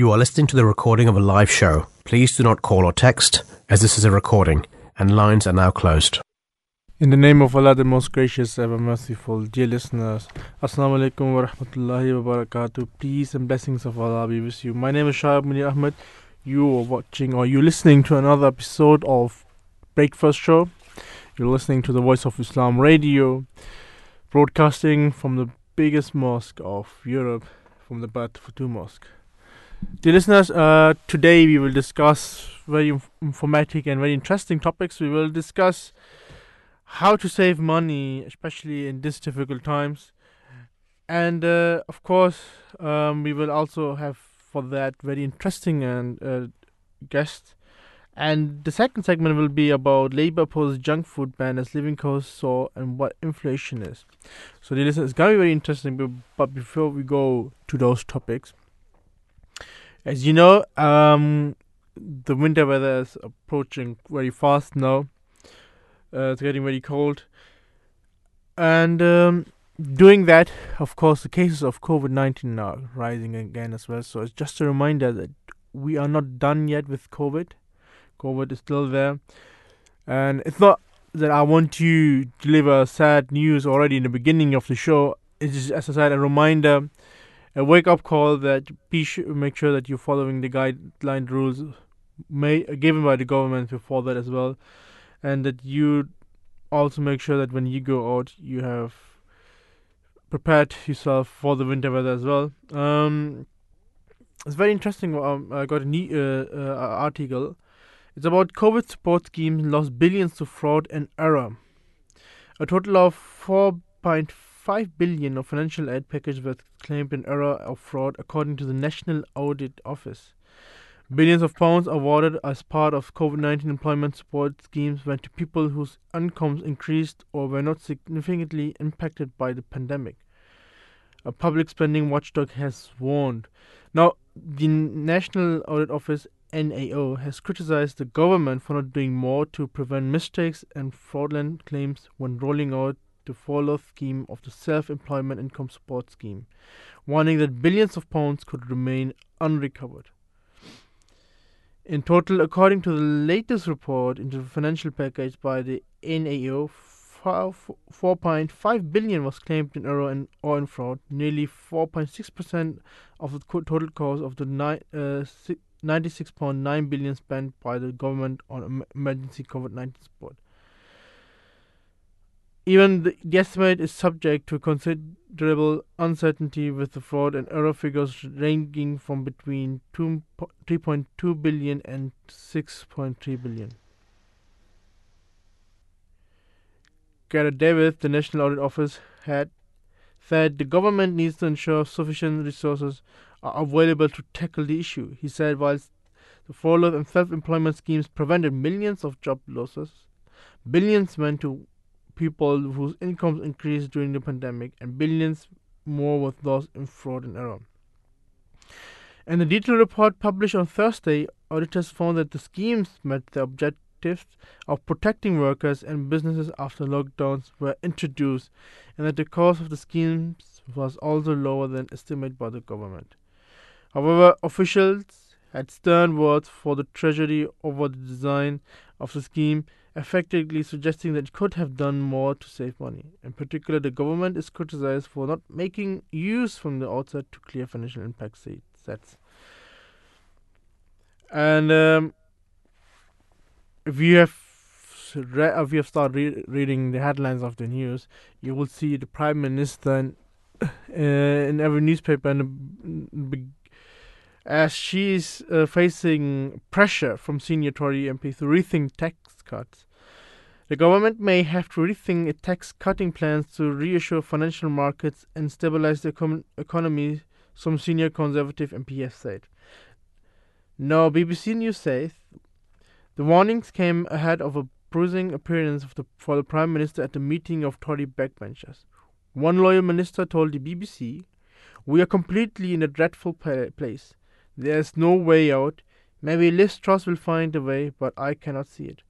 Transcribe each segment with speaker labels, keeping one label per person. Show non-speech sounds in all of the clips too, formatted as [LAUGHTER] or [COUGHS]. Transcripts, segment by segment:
Speaker 1: You are listening to the recording of a live show. Please do not call or text, as this is a recording, and lines are now closed.
Speaker 2: In the name of Allah, the most gracious, ever merciful, dear listeners, Assalamu alaikum wa rahmatullahi wa barakatuh. Peace and blessings of Allah be with you. My name is Shahab Munir Ahmed. You are watching or you are listening to another episode of Breakfast Show. You're listening to the Voice of Islam radio, broadcasting from the biggest mosque of Europe, from the Baitul Futuh Mosque. Dear listeners, uh, today we will discuss very inf- informative and very interesting topics. We will discuss how to save money, especially in these difficult times. And uh, of course, um, we will also have for that very interesting and uh, guest. And the second segment will be about labor opposed junk food ban as living costs soar and what inflation is. So, dear listeners, it's going to be very interesting. But before we go to those topics, as you know, um, the winter weather is approaching very fast now. Uh, it's getting very cold. And um, doing that, of course, the cases of COVID 19 are rising again as well. So it's just a reminder that we are not done yet with COVID. COVID is still there. And it's not that I want to deliver sad news already in the beginning of the show. It's just, as I said, a reminder, a wake up call that make sure that you're following the guideline rules made, given by the government before that as well and that you also make sure that when you go out, you have prepared yourself for the winter weather as well. Um, it's very interesting. Um, I got a neat uh, uh, article. It's about COVID support schemes lost billions to fraud and error. A total of 4.5 billion of financial aid package was claimed in error or fraud, according to the National Audit Office. Billions of pounds awarded as part of COVID 19 employment support schemes went to people whose incomes increased or were not significantly impacted by the pandemic. A public spending watchdog has warned. Now, the National Audit Office NAO has criticized the government for not doing more to prevent mistakes and fraudulent claims when rolling out the furlough scheme of the Self Employment Income Support Scheme, warning that billions of pounds could remain unrecovered. In total, according to the latest report into the financial package by the NAO, 4.5 billion was claimed in error and or in fraud, nearly 4.6% of the total cost of the ni- uh, 96.9 billion spent by the government on emergency COVID-19 support. Even the, the, estimate is subject to considerable uncertainty with the fraud and error figures ranging from between 2, 3.2 billion and 6.3 billion. Gareth Davies, the National Audit Office head, said the government needs to ensure sufficient resources are available to tackle the issue. He said whilst the furlough and self-employment schemes prevented millions of job losses, billions went to people whose incomes increased during the pandemic, and billions more was lost in fraud and error. In the detailed report published on Thursday, auditors found that the schemes met the objectives of protecting workers and businesses after lockdowns were introduced, and that the cost of the schemes was also lower than estimated by the government. However, officials had stern words for the Treasury over the design of the scheme effectively suggesting that it could have done more to save money. In particular, the government is criticized for not making use from the outset to clear financial impact sets. And um, if you have re- if you have started re- reading the headlines of the news, you will see the prime minister in, uh, in every newspaper and as she's uh, facing pressure from senior Tory MPs to rethink tax cuts. The government may have to rethink its tax cutting plans to reassure financial markets and stabilize the econ- economy, some senior Conservative MPs said. Now, BBC News says the warnings came ahead of a bruising appearance the, for the Prime Minister at a meeting of Tory backbenchers. One loyal minister told the BBC, We are completely in a dreadful place. There is no way out. Maybe Liz Truss will find a way, but I cannot see it.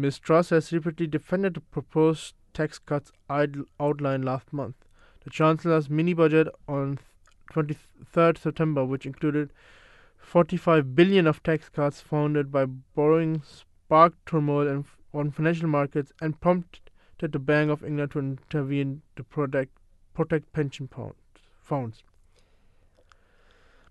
Speaker 2: Ms. Truss has repeatedly defended the proposed tax cuts outlined last month. The Chancellor's mini budget on 23rd September, which included 45 billion of tax cuts funded by borrowing sparked turmoil on financial markets and prompted the Bank of England to intervene to protect protect pension funds.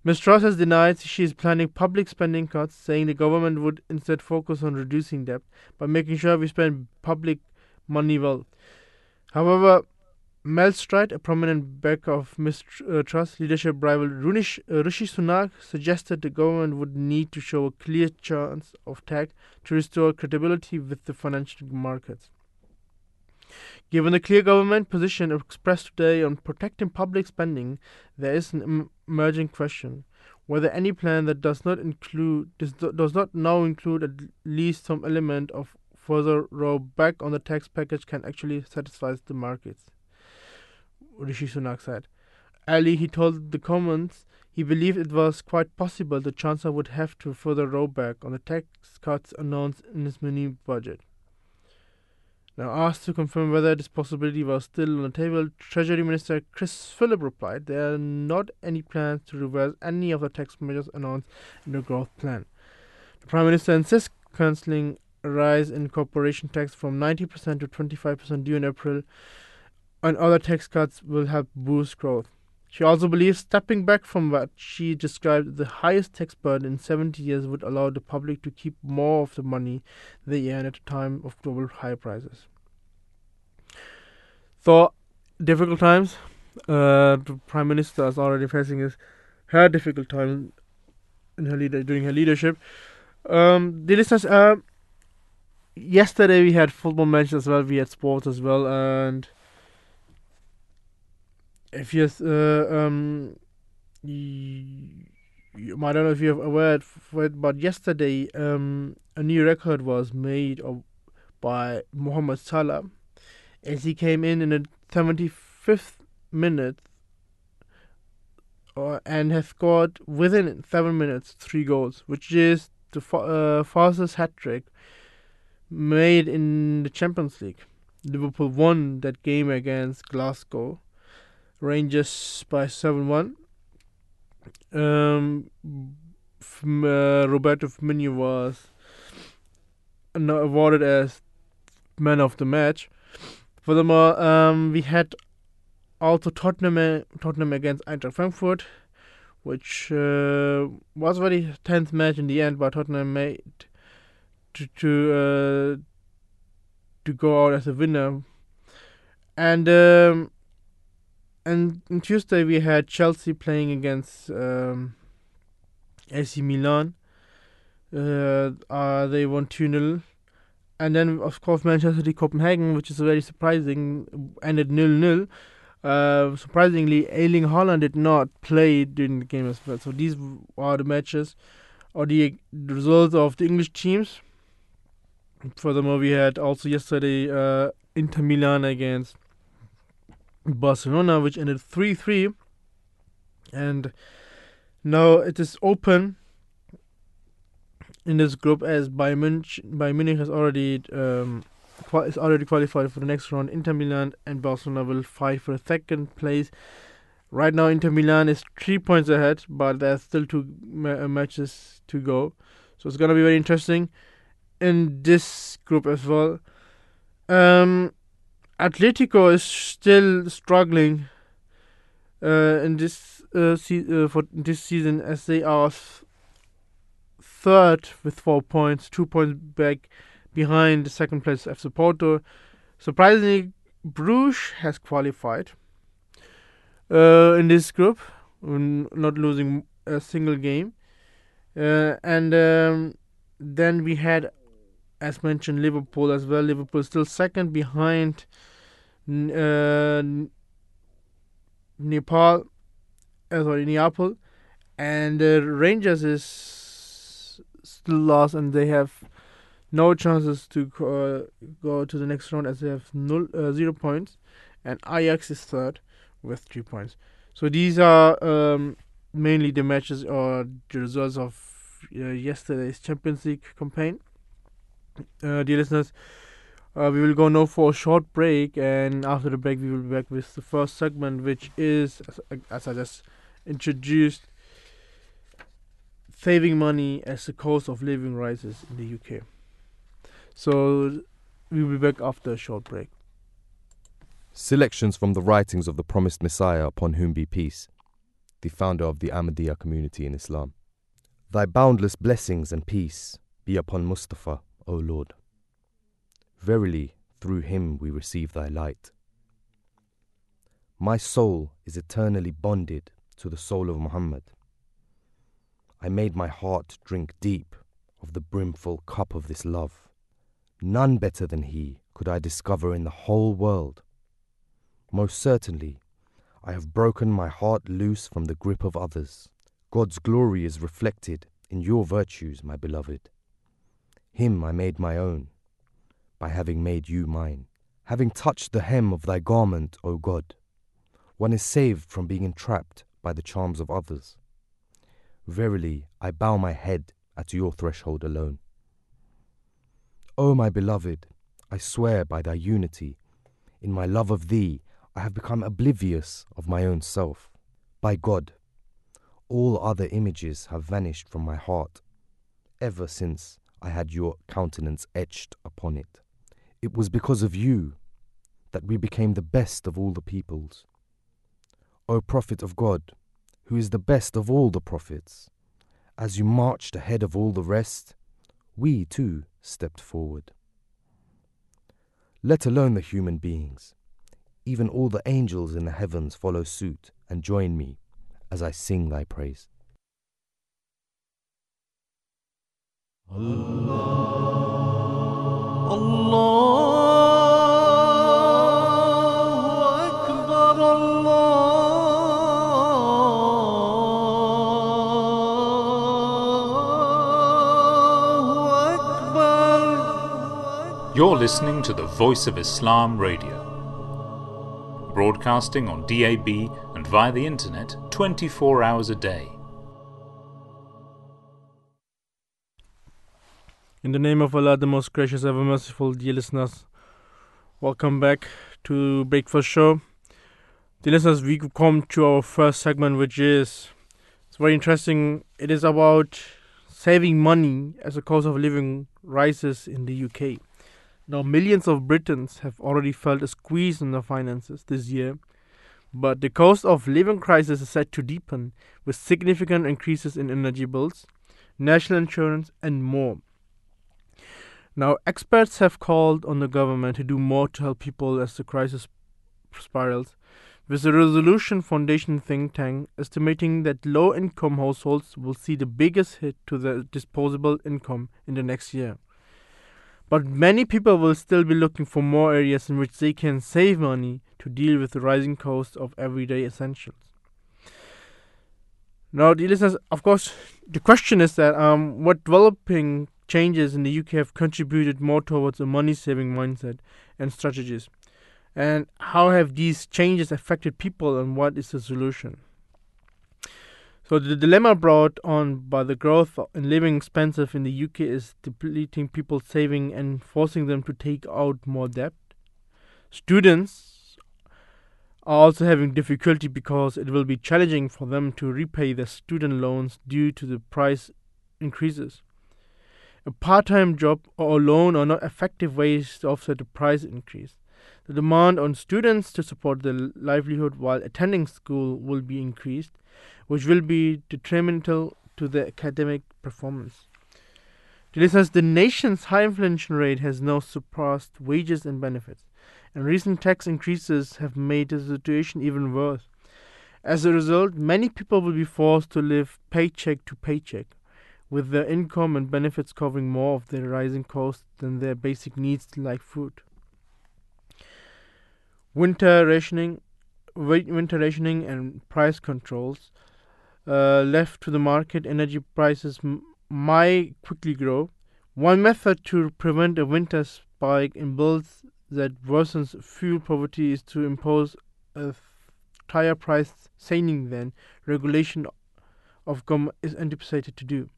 Speaker 2: Ms. Truss has denied she is planning public spending cuts, saying the government would instead focus on reducing debt by making sure we spend public money well. However, Mel Stride, a prominent backer of Ms. Uh, Truss leadership rival Runish, uh, Rishi Sunak, suggested the government would need to show a clear chance of tax to restore credibility with the financial markets. Given the clear government position expressed today on protecting public spending, there is an emerging question whether any plan that does not include does, does not now include at least some element of further rollback on the tax package can actually satisfy the markets. Rishi Sunak said. Ali, he told the Commons he believed it was quite possible the Chancellor would have to further roll back on the tax cuts announced in his mini budget. Now asked to confirm whether this possibility was still on the table, Treasury Minister Chris Philp replied there are not any plans to reverse any of the tax measures announced in the growth plan. The Prime Minister insists cancelling a rise in corporation tax from 90% to 25% due in April and other tax cuts will help boost growth. She also believes stepping back from what she described as the highest tax burden in 70 years would allow the public to keep more of the money they earn at a time of global high prices. So, difficult times. Uh, the Prime Minister is already facing his, her difficult time in her leader, during her leadership. Um, the listeners, uh, yesterday we had football matches as well, we had sports as well, and if you uh, um, you, I don't know if you're aware of it, but yesterday um, a new record was made of, by Mohamed Salah as he came in in the 75th minute uh, and has scored within seven minutes three goals, which is the uh, fastest hat trick made in the Champions League. Liverpool won that game against Glasgow Rangers by 7 1. Um, uh, Roberto Firmino was awarded as man of the match. Furthermore, um, we had also Tottenham Tottenham against Eintracht Frankfurt, which uh, was a very tense match in the end, but Tottenham made to to uh, to go out as a winner. And um, and on Tuesday we had Chelsea playing against um, AC Milan. Uh, uh, they won 2 0. And then, of course, Manchester City Copenhagen, which is very surprising, ended 0 0. Uh, surprisingly, Erling Haaland did not play during the game as well. So these are the matches or the, the results of the English teams. Furthermore, we had also yesterday uh, Inter Milan against Barcelona, which ended 3 3. And now it is open in this group as Bayern Munich, Bayern Munich has already um, is already qualified for the next round. Inter Milan and Barcelona will fight for second place. Right now, Inter Milan is three points ahead, but there's still two ma- uh, matches to go. So it's gonna be very interesting in this group as well. Um, Atletico is still struggling uh, in this uh, se- uh, for this season as they are third with four points, two points back behind second place FC Porto. Surprisingly, Bruges has qualified uh, in this group, not losing a single game. Uh, and um, then we had as mentioned, Liverpool as well. Liverpool still second behind uh, Nepal, uh, sorry, Neapel, and uh, Rangers is still lost, and they have no chances to uh, go to the next round as they have null, uh, zero points, and Ajax is third with three points. So these are um, mainly the matches or the results of uh, yesterday's Champions League campaign uh, dear listeners, uh, we will go now for a short break, and after the break, we will be back with the first segment, which is, as, as I just introduced, saving money as the cost of living rises in the UK. So we'll be back after a short break.
Speaker 3: Selections from the writings of the promised Messiah upon whom be peace, the founder of the Ahmadiyya community in Islam. Thy boundless blessings and peace be upon Mustafa, O Lord. Verily, through him we receive thy light. My soul is eternally bonded to the soul of Muhammad. I made my heart drink deep of the brimful cup of this love. None better than he could I discover in the whole world. Most certainly, I have broken my heart loose from the grip of others. God's glory is reflected in your virtues, my beloved. Him I made my own, by having made you mine. Having touched the hem of thy garment, O God, one is saved from being entrapped by the charms of others. Verily, I bow my head at your threshold alone. O my beloved, I swear by thy unity, in my love of thee, I have become oblivious of my own self. By God, all other images have vanished from my heart, ever since I had your countenance etched upon it. It was because of you that we became the best of all the peoples. O Prophet of God, who is the best of all the prophets. As you marched ahead of all the rest, we too stepped forward. Let alone the human beings. Even all the angels in the heavens follow suit and join me as I sing thy praise.
Speaker 4: Allah. Allah.
Speaker 5: You're listening to the Voice of Islam Radio, broadcasting on DAB and via the internet 24 hours a day.
Speaker 2: In the name of Allah, the most gracious, ever merciful, dear listeners, welcome back to Breakfast Show. Dear listeners, we come to our first segment, which is it's very interesting. It is about saving money as the cost of living rises in the UK. Now, millions of Britons have already felt a squeeze on their finances this year, but the cost of living crisis is set to deepen with significant increases in energy bills, national insurance, and more. Now, experts have called on the government to do more to help people as the crisis spirals, with the Resolution Foundation think tank estimating that low income households will see the biggest hit to their disposable income in the next year. But many people will still be looking for more areas in which they can save money to deal with the rising cost of everyday essentials. Now, dear listeners, of course, the question is that um, what developing changes in the UK have contributed more towards a money saving mindset and strategies? And how have these changes affected people and what is the solution? So, the dilemma brought on by the growth in living expenses in the UK is depleting people's saving and forcing them to take out more debt. Students are also having difficulty because it will be challenging for them to repay their student loans due to the price increases. A part time job or loan are not effective ways to offset the price increase. The demand on students to support their livelihood while attending school will be increased, which will be detrimental to their academic performance. The listeners, the nation's high inflation rate has now surpassed wages and benefits, and recent tax increases have made the situation even worse. As a result, many people will be forced to live paycheck to paycheck, with their income and benefits covering more of their rising costs than their basic needs like food. Winter rationing, winter rationing, and price controls uh, left to the market, energy prices m- might quickly grow. One method to prevent a winter spike in bills that worsens fuel poverty is to impose a higher price ceiling than regulation of government is anticipated to do.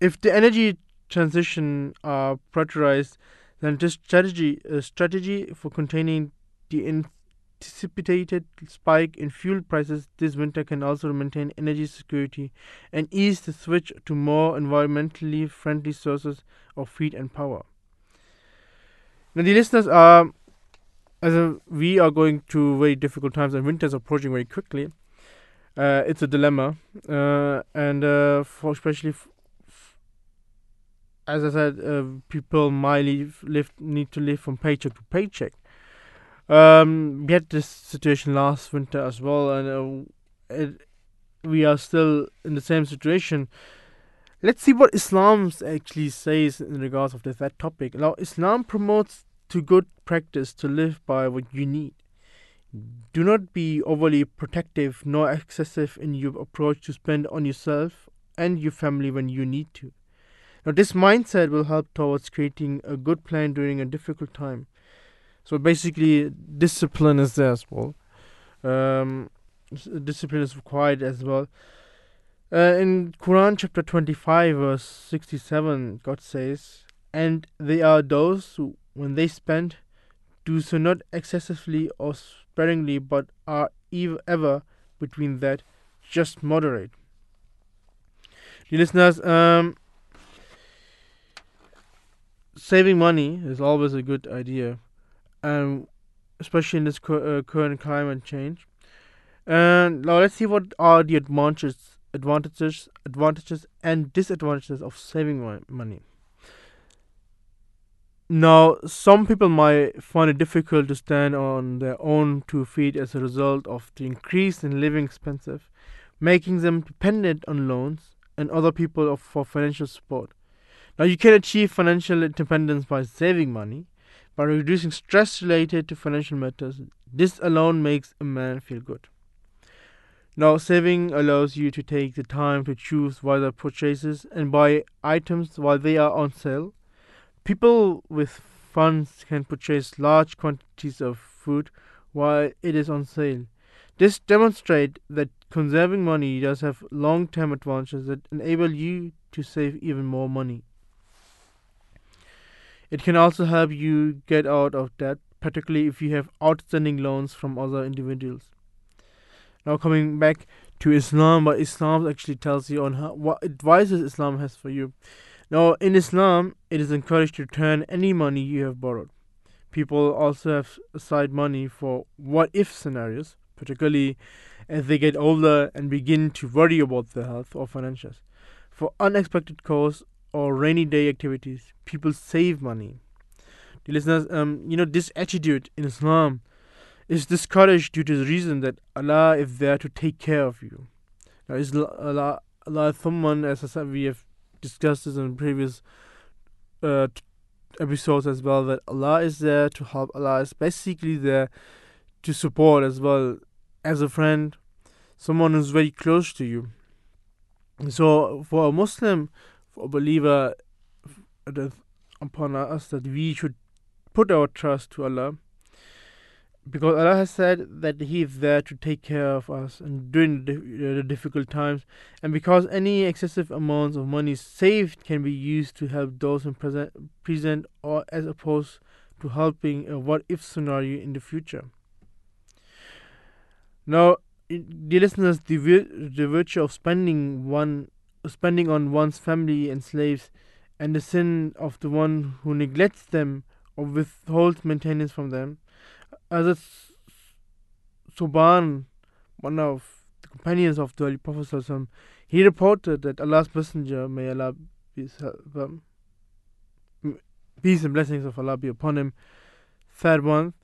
Speaker 2: If the energy transition are prioritized, then this strategy a strategy for containing the anticipated spike in fuel prices this winter can also maintain energy security and ease the switch to more environmentally friendly sources of heat and power. Now, the listeners are, as we are going through very difficult times and winter is approaching very quickly. Uh, it's a dilemma, uh, and uh, for especially as I said, uh, people might live, need to live from paycheck to paycheck. Um, we had this situation last winter as well, and uh, it, we are still in the same situation. Let's see what Islam actually says in regards of this, that topic. Now, Islam promotes to good practice to live by what you need. Do not be overly protective nor excessive in your approach to spend on yourself and your family when you need to. Now, this mindset will help towards creating a good plan during a difficult time. So basically, discipline is there as well. Um, discipline is required as well. Uh, in Quran chapter 25, verse 67, God says, And they are those who, when they spend, do so not excessively or sparingly, but are ev- ever between that, just moderate. Dear listeners, um, saving money is always a good idea, and especially in this uh, current climate change. And now let's see what are the advantages, advantages, advantages, and disadvantages of saving mo- money. Now, some people might find it difficult to stand on their own two feet as a result of the increase in living expenses, making them dependent on loans and other people for financial support. Now, you can achieve financial independence by saving money, by reducing stress related to financial matters. This alone makes a man feel good. Now, saving allows you to take the time to choose wiser purchases and buy items while they are on sale. People with funds can purchase large quantities of food while it is on sale. This demonstrates that conserving money does have long term advantages that enable you to save even more money. It can also help you get out of debt, particularly if you have outstanding loans from other individuals. Now, coming back to Islam, what Islam actually tells you on how, what advices Islam has for you. Now, in Islam, it is encouraged to return any money you have borrowed. People also have aside money for what if scenarios, particularly as they get older and begin to worry about their health or finances, For unexpected costs or rainy day activities, people save money. The listeners, um, you know, this attitude in Islam is discouraged due to the reason that Allah is there to take care of you. Now, is Allah, Allah someone, as we have discussed this in previous uh, episodes as well, that Allah is there to help. Allah is basically there to support as well as a friend, someone who's very close to you. So, for a Muslim, for a believer, upon us that we should put our trust to Allah because Allah has said that He is there to take care of us and during the, difficult times, and because any excessive amounts of money saved can be used to help those in present, present or as opposed to helping a what if scenario in the future. Now, dear listeners, the, the virtue of spending one spending on one's family and slaves, and the sin of the one who neglects them or withholds maintenance from them. As a Suban, one of the companions of the Holy Prophet, he reported that Allah's Messenger, may Allah be, um, peace and blessings of Allah be upon him, said one,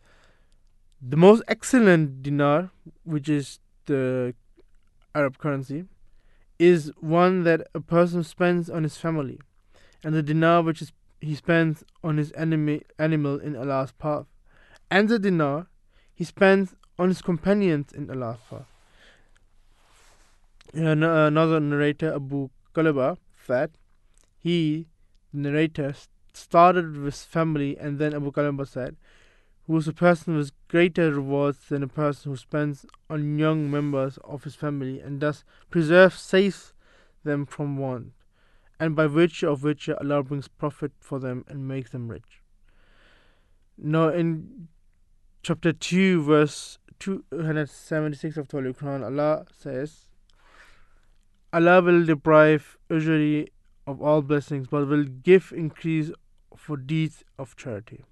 Speaker 2: the most excellent dinar, which is the Arab currency, is one that a person spends on his family, and the dinar which is he spends on his enemy animal in Allah's path and the dinar he spends on his companions in Allah's path. Uh, another narrator, Abu Qalaba, said he, the narrator, started with family, and then Abu Qalaba said, Who is a person with greater rewards than a person who spends on young members of his family and thus preserves, saves them from want, and by virtue of which Allah brings profit for them and makes them rich. Now, in chapter 2, verse 276 of the Holy Quran, Allah says, Allah will deprive usury of all blessings, but will give increase for deeds of charity.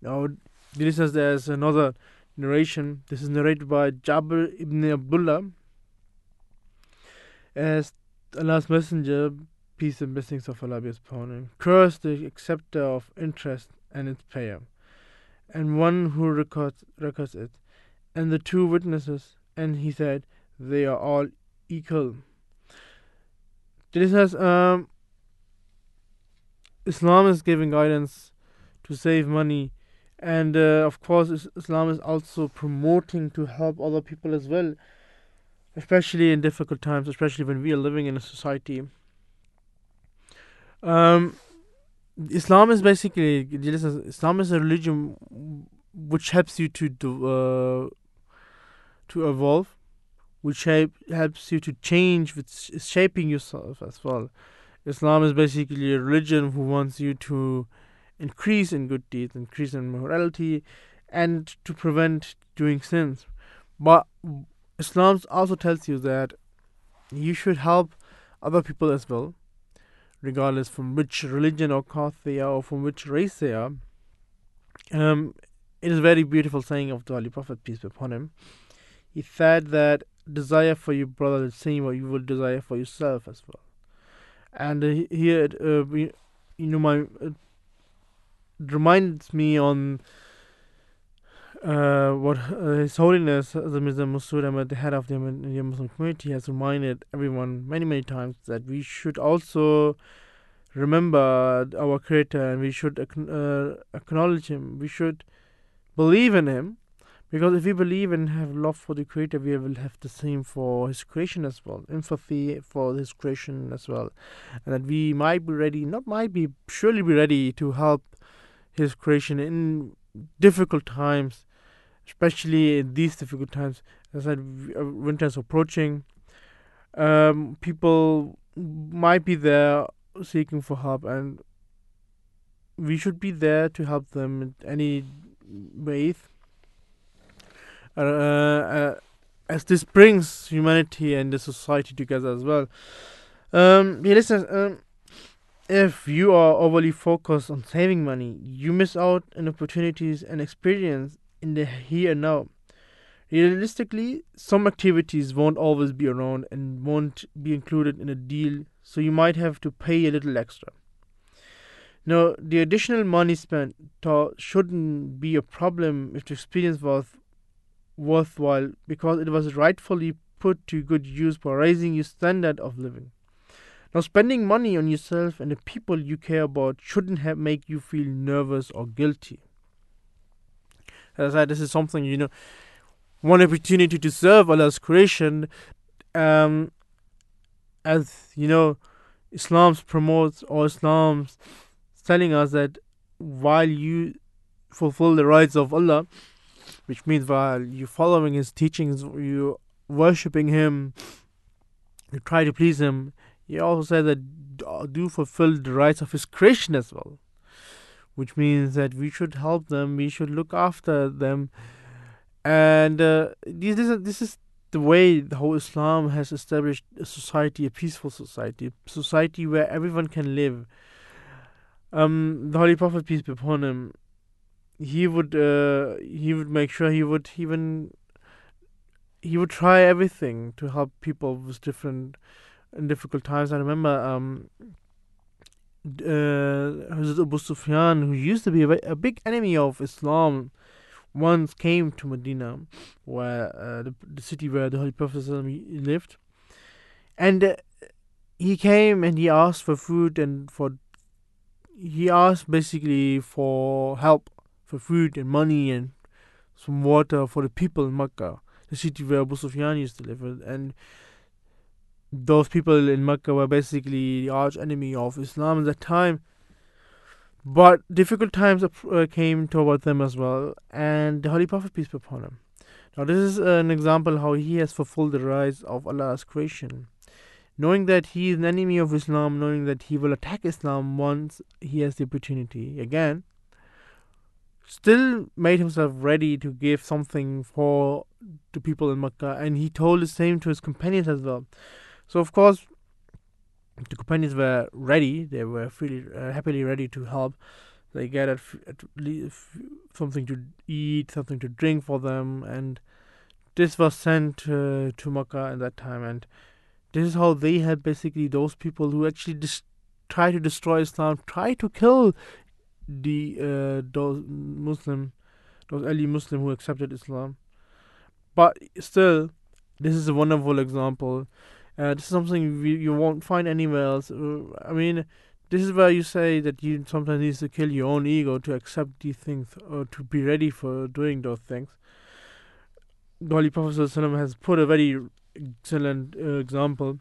Speaker 2: Now, this is there's another narration. This is narrated by Jabir ibn Abdullah. As Allah's Messenger, peace and blessings of Allah be upon him, cursed the acceptor of interest and its payer, and one who records, records it, and the two witnesses, and he said, they are all equal. This has um, Islam is giving guidance to save money, and uh, of course, Islam is also promoting to help other people as well, especially in difficult times, especially when we are living in a society. Um, Islam is basically Islam is a religion which helps you to do, uh, to evolve, which shape, helps you to change, which is shaping yourself as well. Islam is basically a religion who wants you to increase in good deeds, increase in morality, and to prevent doing sins. But Islam also tells you that you should help other people as well, regardless from which religion or caste they are or from which race they are. Um, it is a very beautiful saying of the Holy Prophet, peace be upon him. He said that desire for your brother is the same what you will desire for yourself as well and uh, here uh, you know my it reminds me on uh, what uh, His Holiness the Mirza Masroor Ahmad, the head of the Ahmadiyya Muslim community, has reminded everyone many many times that we should also remember our Creator and we should uh, acknowledge Him. We should believe in Him because if we believe and have love for the Creator, we will have the same for His creation as well, empathy for His creation as well, and that we might be ready, not might be, surely be ready to help His creation in difficult times, especially in these difficult times. As I said, uh, winter is approaching. Um, people might be there seeking for help, and we should be there to help them in any way uh, uh, as this brings humanity and the society together as well. Um, yeah, listen. Um, if you are overly focused on saving money, you miss out on opportunities and experience in the here and now. Realistically, some activities won't always be around and won't be included in a deal, so you might have to pay a little extra. Now, the additional money spent shouldn't be a problem if the experience was worthwhile because it was rightfully put to good use for raising your standard of living. Now, spending money on yourself and the people you care about shouldn't have make you feel nervous or guilty. As I said, this is something you know, one opportunity to serve Allah's creation, um, as you know, Islam promotes or Islam's telling us that while you fulfill the rights of Allah, which means while you're following his teachings, you're worshipping him, you try to please him. He also said that do fulfill the rights of his creation as well, which means that we should help them, we should look after them, and uh, this is this is the way the whole Islam has established a society, a peaceful society, a society where everyone can live. Um, the Holy Prophet peace be upon him he would uh, he would make sure he would even he would try everything to help people with different difficult times. I remember um, uh, Hazrat Abu Sufyan, who used to be a, a, big enemy of Islam, once came to Medina, where uh, the, the city where the Holy Prophet lived, and uh, he came and he asked for food and for he asked basically for help for food and money and some water for the people in Mecca, the city where Abu Sufyan used to live. And those people in Mecca were basically the arch enemy of Islam at that time. But difficult times uh, came toward them as well, and the Holy Prophet, peace be upon him. Now, this is an example how he has fulfilled the rights of Allah's creation. Knowing that he is an enemy of Islam, knowing that he will attack Islam once he has the opportunity. Again, still made himself ready to give something for the people in Mecca, and he told the same to his companions as well. So, of course, the companies were ready; they were freely, uh, happily ready to help. They gathered at least something to eat, something to drink for them, and this was sent uh, to Mecca at that time. And this is how they had basically those people who actually dis- try to destroy Islam, try to kill the uh, those Muslim, those early Muslim who accepted Islam. But still, this is a wonderful example. Uh, this is something you won't find anywhere else. Uh, I mean, this is where you say that you sometimes need to kill your own ego to accept these things or to be ready for doing those things. The Holy Prophet has put a very excellent uh, example.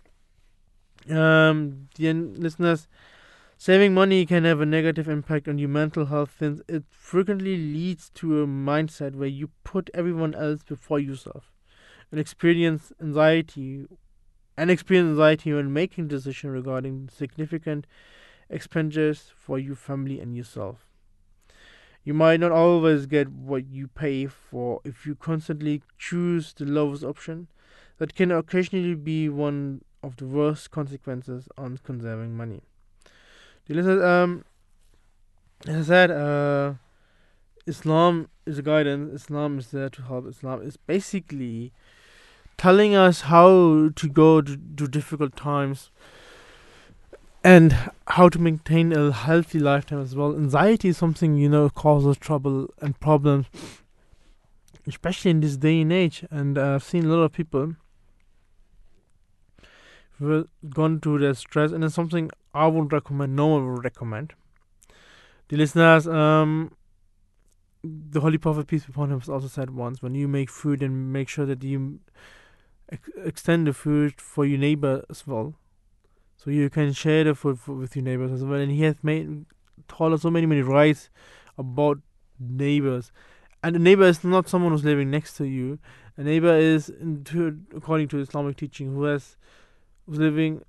Speaker 2: Um, dear listeners, saving money can have a negative impact on your mental health since it frequently leads to a mindset where you put everyone else before yourself and experience anxiety and experience anxiety when making decisions regarding significant expenditures for your family and yourself. You might not always get what you pay for if you constantly choose the lowest option. That can occasionally be one of the worst consequences on conserving money. Um, as I said, uh, Islam is a guidance. Islam is there to help. Islam is basically telling us how to go to difficult times and how to maintain a healthy lifetime as well. Anxiety is something you know causes trouble and problems, especially in this day and age. And uh, I've seen a lot of people who have gone through their stress, and it's something I would recommend. No one would recommend. The listeners, um, the Holy Prophet peace be upon him also said once, when you make food, and make sure that you ex- extend the food for your neighbor as well so you can share the food with your neighbors as well. And he has made told us so many many rights about neighbors. And a neighbor is not someone who's living next to you. A neighbor is, according to Islamic teaching, who has who's living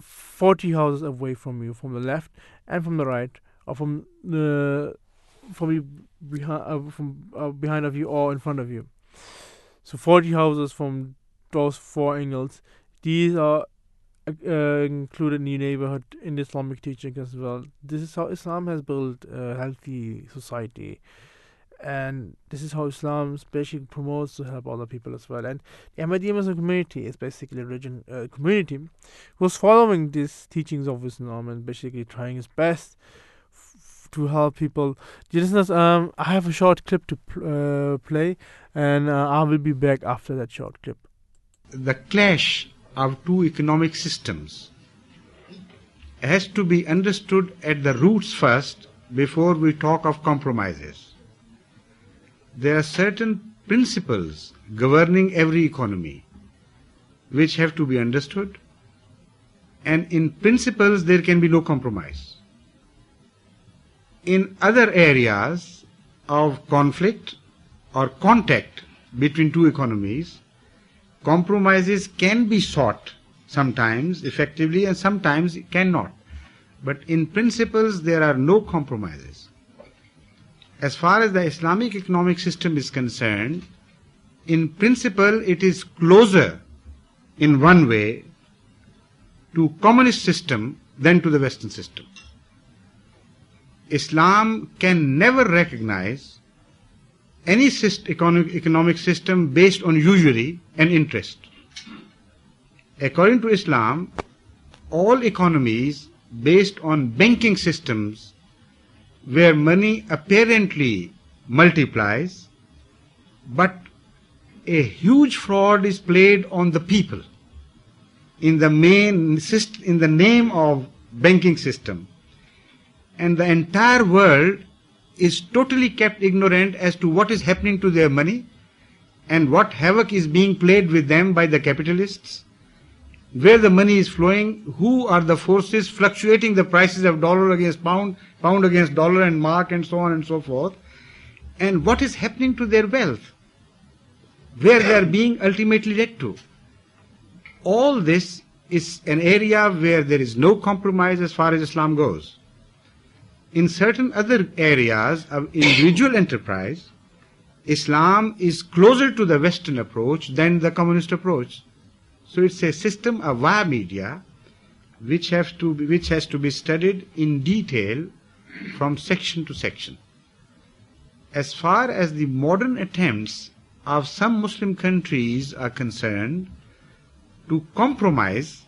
Speaker 2: forty houses away from you, from the left and from the right, or from the from behind uh, from uh, behind of you or in front of you. So forty houses from those four angles. These are uh, included the neighborhood in Islamic teaching as well. This is how Islam has built a healthy society, and this is how Islam especially promotes to help other people as well. And the Ahmadiyya Muslim community is basically a religion uh, community who's following these teachings of Islam and basically trying its best to help people. Listeners, um, I have a short clip to pl- uh, play, and uh, I will be back after that short clip.
Speaker 4: The clash of two economic systems has to be understood at the roots first before we talk of compromises. There are certain principles governing every economy which have to be understood and in principles there can be no compromise. In other areas of conflict or contact between two economies, compromises can be sought sometimes effectively and sometimes cannot. But in principles, there are no compromises. As far as the Islamic economic system is concerned, in principle, it is closer in one way to communist system than to the Western system. Islam can never recognize any economic system based on usury and interest. According to Islam, all economies based on banking systems where money apparently multiplies, but a huge fraud is played on the people in the main in the name of banking system and the entire world is totally kept ignorant as to what is happening to their money and what havoc is being played with them by the capitalists, where the money is flowing, who are the forces fluctuating the prices of dollar against pound, pound against dollar and mark and so on and so forth, and what is happening to their wealth, where they are being ultimately led to. All this is an area where there is no compromise as far as Islam goes. In certain other areas of individual enterprise, Islam is closer to the Western approach than the communist approach. So it's a system of via media which has to be, which has to be studied in detail from section to section. As far as the modern attempts of some Muslim countries are concerned to compromise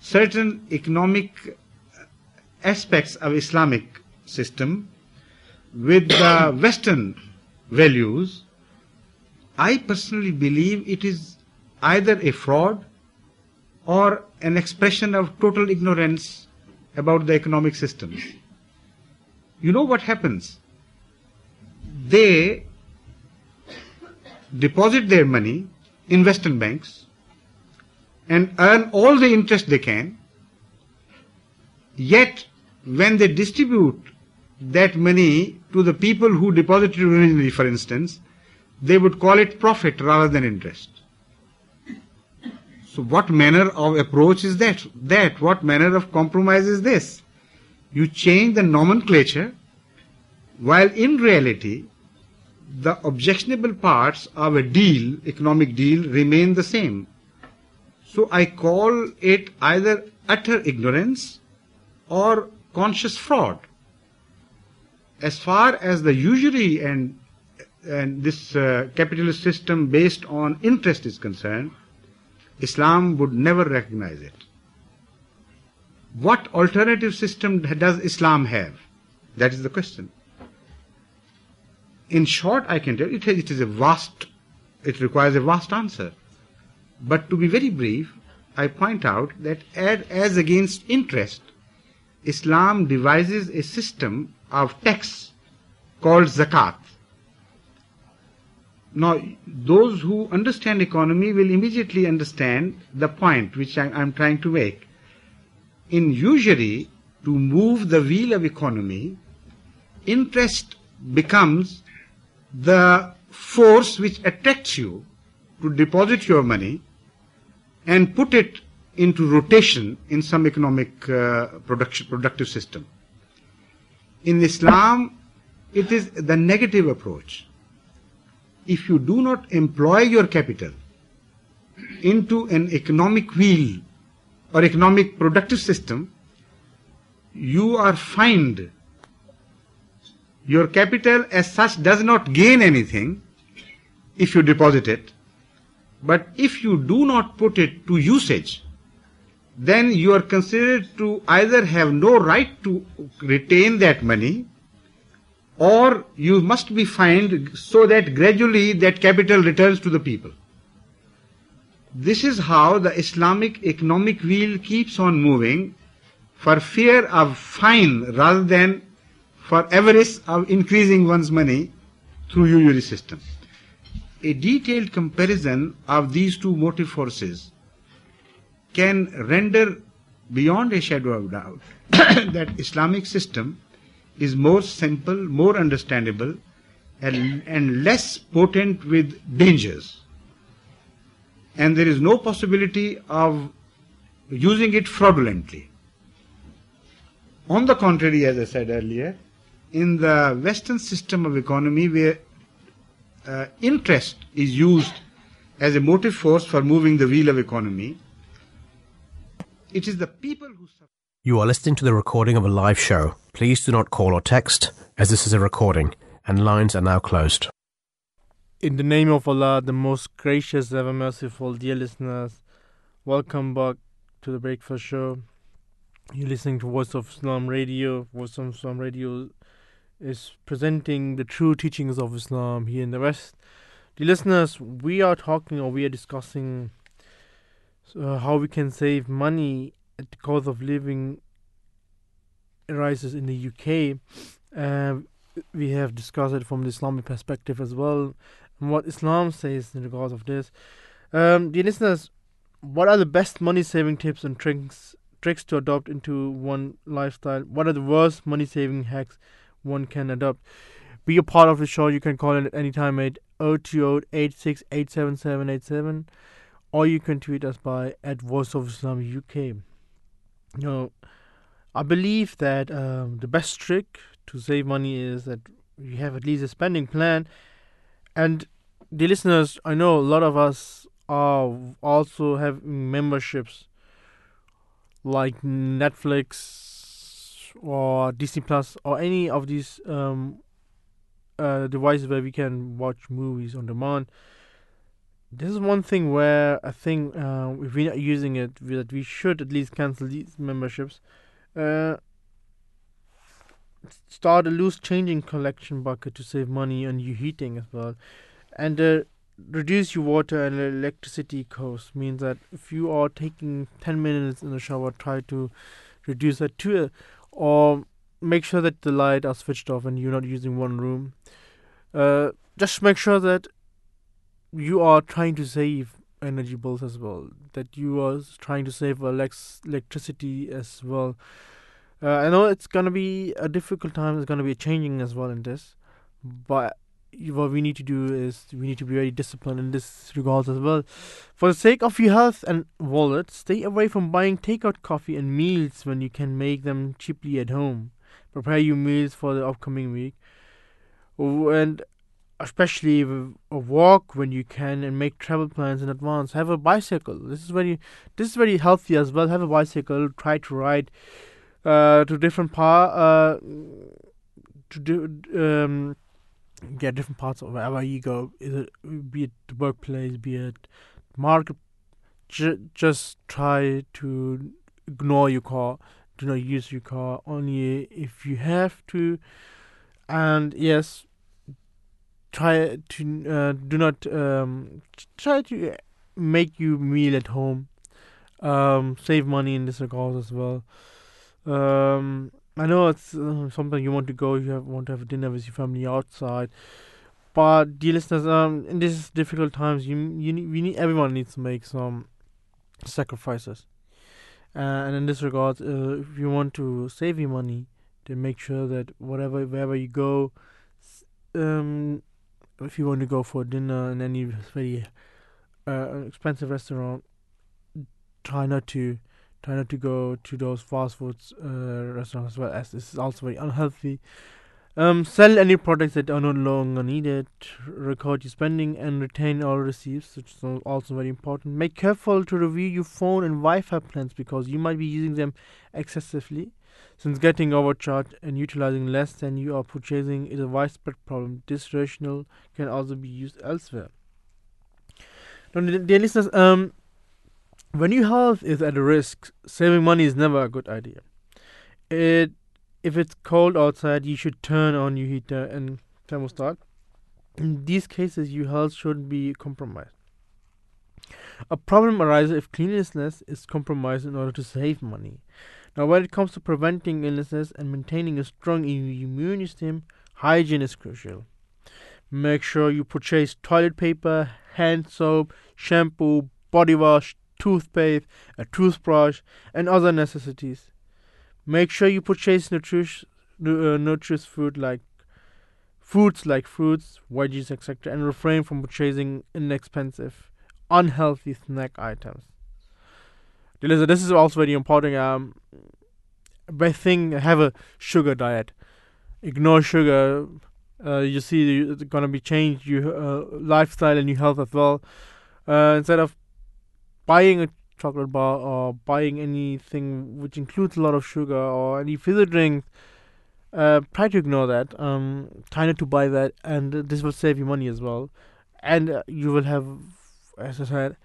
Speaker 4: certain economic aspects of Islamic system with the Western values, I personally believe it is either a fraud or an expression of total ignorance about the economic systems. You know what happens? They deposit their money in Western banks and earn all the interest they can, yet when they distribute that money to the people who deposited originally, for instance, they would call it profit rather than interest. So what manner of approach is that? That what manner of compromise is this? You change the nomenclature while in reality the objectionable parts of a deal, economic deal, remain the same. So I call it either utter ignorance or conscious fraud as far as the usury and and this uh, capitalist system based on interest is concerned, Islam would never recognize it. What alternative system does Islam have? That is the question. In short, I can tell it, it is a vast, it requires a vast answer. But to be very brief, I point out that as, as against interest, Islam devises a system of tax called zakat. Now, those who understand economy will immediately understand the point which I am trying to make. In usury, to move the wheel of economy, interest becomes the force which attracts you to deposit your money and put it into rotation in some economic uh, production, productive system. In Islam, it is the negative approach. If you do not employ your capital into an economic wheel or economic productive system, you are fined. Your capital as such does not gain anything if you deposit it, but if you do not put it to usage, then you are considered to either have no right to retain that money or you must be fined so that gradually that capital returns to the people. This is how the Islamic economic wheel keeps on moving for fear of fine rather than for avarice of increasing one's money through usury system. A detailed comparison of these two motive forces can render beyond a shadow of doubt [COUGHS] that Islamic system is more simple, more understandable, and, and less potent with dangers. And there is no possibility of using it fraudulently. On the contrary, as I said earlier, in the Western system of economy where uh, interest is used as a motive force for moving the wheel of economy, it is the people who suffer.
Speaker 1: You are listening to the recording of a live show. Please do not call or text, as this is a recording, and lines are now closed.
Speaker 2: In the name of Allah, the most gracious, ever merciful, dear listeners, welcome back to the Breakfast Show. You're listening to Voice of Islam Radio. Voice of Islam Radio is presenting the true teachings of Islam here in the West. Dear listeners, we are talking or we are discussing uh, how we can save money at the cost of living rises in the UK. Uh, we have discussed it from the Islamic perspective as well, and what Islam says in regards of this. Um, dear listeners, what are the best money saving tips and tricks tricks to adopt into one lifestyle? What are the worst money saving hacks one can adopt? Be a part of the show. You can call in at any time at 020 8787787 or you can tweet us by at Voice of Islam UK. You know, I believe that um, the best trick to save money is that you have at least a spending plan. And the listeners, I know a lot of us are also have memberships like Netflix or Disney Plus or any of these um, uh, devices where we can watch movies on demand. This is one thing where I think uh, if we're not using it, that we should at least cancel these memberships. Uh, start a loose changing collection bucket to save money on your heating as well, and uh, reduce your water and electricity costs. Means that if you are taking ten minutes in the shower, try to reduce that to, a, or make sure that the light are switched off and you're not using one room. Uh, just make sure that you are trying to save energy bills as well. That you are trying to save electricity as well. Uh, I know it's gonna be a difficult time. It's gonna be changing as well in this, but what we need to do is we need to be very disciplined in this regard as well. For the sake of your health and wallet, stay away from buying takeout coffee and meals when you can make them cheaply at home. Prepare your meals for the upcoming week, and especially a walk when you can and make travel plans in advance. Have a bicycle. This is very this is very healthy as well. Have a bicycle. Try to ride uh, to different part uh, to do um get different parts of wherever you go. Is it be it the workplace, be it market. J- just try to ignore your car. Do not use your car only if you have to. And yes, try to uh, do not um, try to make you meal at home. Um, save money in this regard as well. Um, I know it's uh, something you want to go, you have, want to have dinner with your family outside. But dear listeners, um, in these difficult times, you you we need everyone needs to make some sacrifices. Uh, and in this regard, uh, if you want to save your money, then make sure that whatever wherever you go, um, if you want to go for dinner in any very uh, expensive restaurant, try not to Try not to go to those fast food uh, restaurants as well, as this is also very unhealthy. Um, sell any products that are no longer needed. Record your spending and retain all receipts, which is also very important. Make careful to review your phone and Wi-Fi plans because you might be using them excessively. Since getting overcharged and utilizing less than you are purchasing is a widespread problem, this rationale can also be used elsewhere. Now, dear listeners, um, when your health is at risk, saving money is never a good idea. It if it's cold outside, you should turn on your heater and thermostat. In these cases, your health should be compromised. A problem arises if cleanliness is compromised in order to save money. Now, when it comes to preventing illnesses and maintaining a strong immune system, hygiene is crucial. Make sure you purchase toilet paper, hand soap, shampoo, body wash, toothpaste, a toothbrush, and other necessities. Make sure you purchase nutritious, uh, nutritious food like foods like fruits, veggies, etc., and refrain from purchasing inexpensive, unhealthy snack items. This is also very important. Um, by thing, have a sugar diet. Ignore sugar. Uh, you see, it's gonna be changed your uh, lifestyle and your health as well. Uh, instead of buying a chocolate bar or buying anything which includes a lot of sugar or any fizzy drink, uh, try to ignore that. Um, try not to buy that, and this will save you money as well, and uh, you will have, as I said,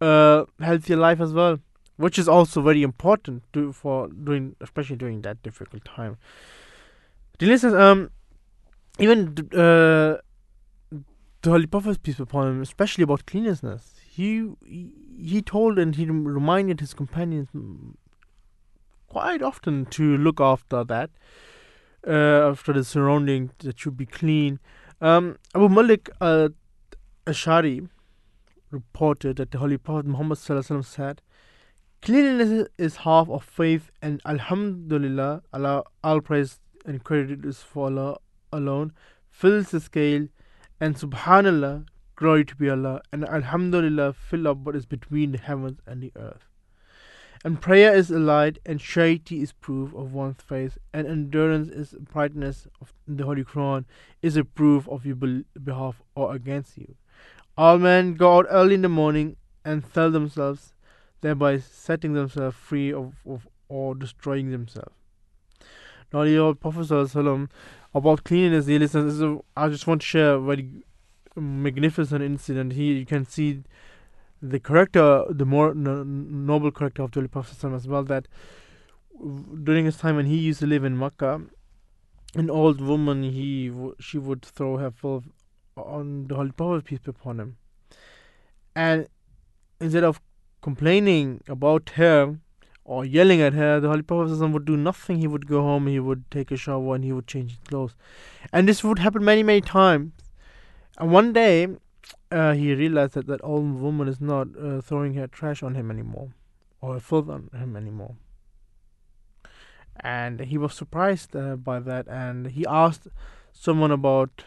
Speaker 2: a healthier life as well, which is also very important to for doing, especially during that difficult time. The listeners, um, even uh, the Holy Prophet peace be upon him, especially about cleanliness, he he told and he reminded his companions quite often to look after that, uh, after the surrounding that should be clean. Um, Abu Malik uh, Ashari reported that the Holy Prophet Muhammad said, Cleanliness is half of faith, and Alhamdulillah, Allah, all praise and credit is for Allah alone, fills the scale, and Subhanallah, Glory to be Allah, and Alhamdulillah, fill up what is between the heavens and the earth. And prayer is a light, and charity is proof of one's faith, and endurance is brightness of the Holy Quran is a proof of your behalf or against you. All men go out early in the morning and sell themselves, thereby setting themselves free of, of or destroying themselves. Now, the old Prophet about cleanliness, listeners, I just want to share a very magnificent incident. Here you can see the character, the more no, noble character of the Holy Prophet as well. That during his time when he used to live in Makkah, an old woman he she would throw her filth on the Holy Prophet peace be upon him, and instead of complaining about her or yelling at her, the Holy Prophet would do nothing. He would go home, he would take a shower, and he would change his clothes, and this would happen many many times. And one day, uh, he realized that that old woman is not uh, throwing her trash on him anymore, or filth on him anymore. And he was surprised uh, by that, and he asked someone about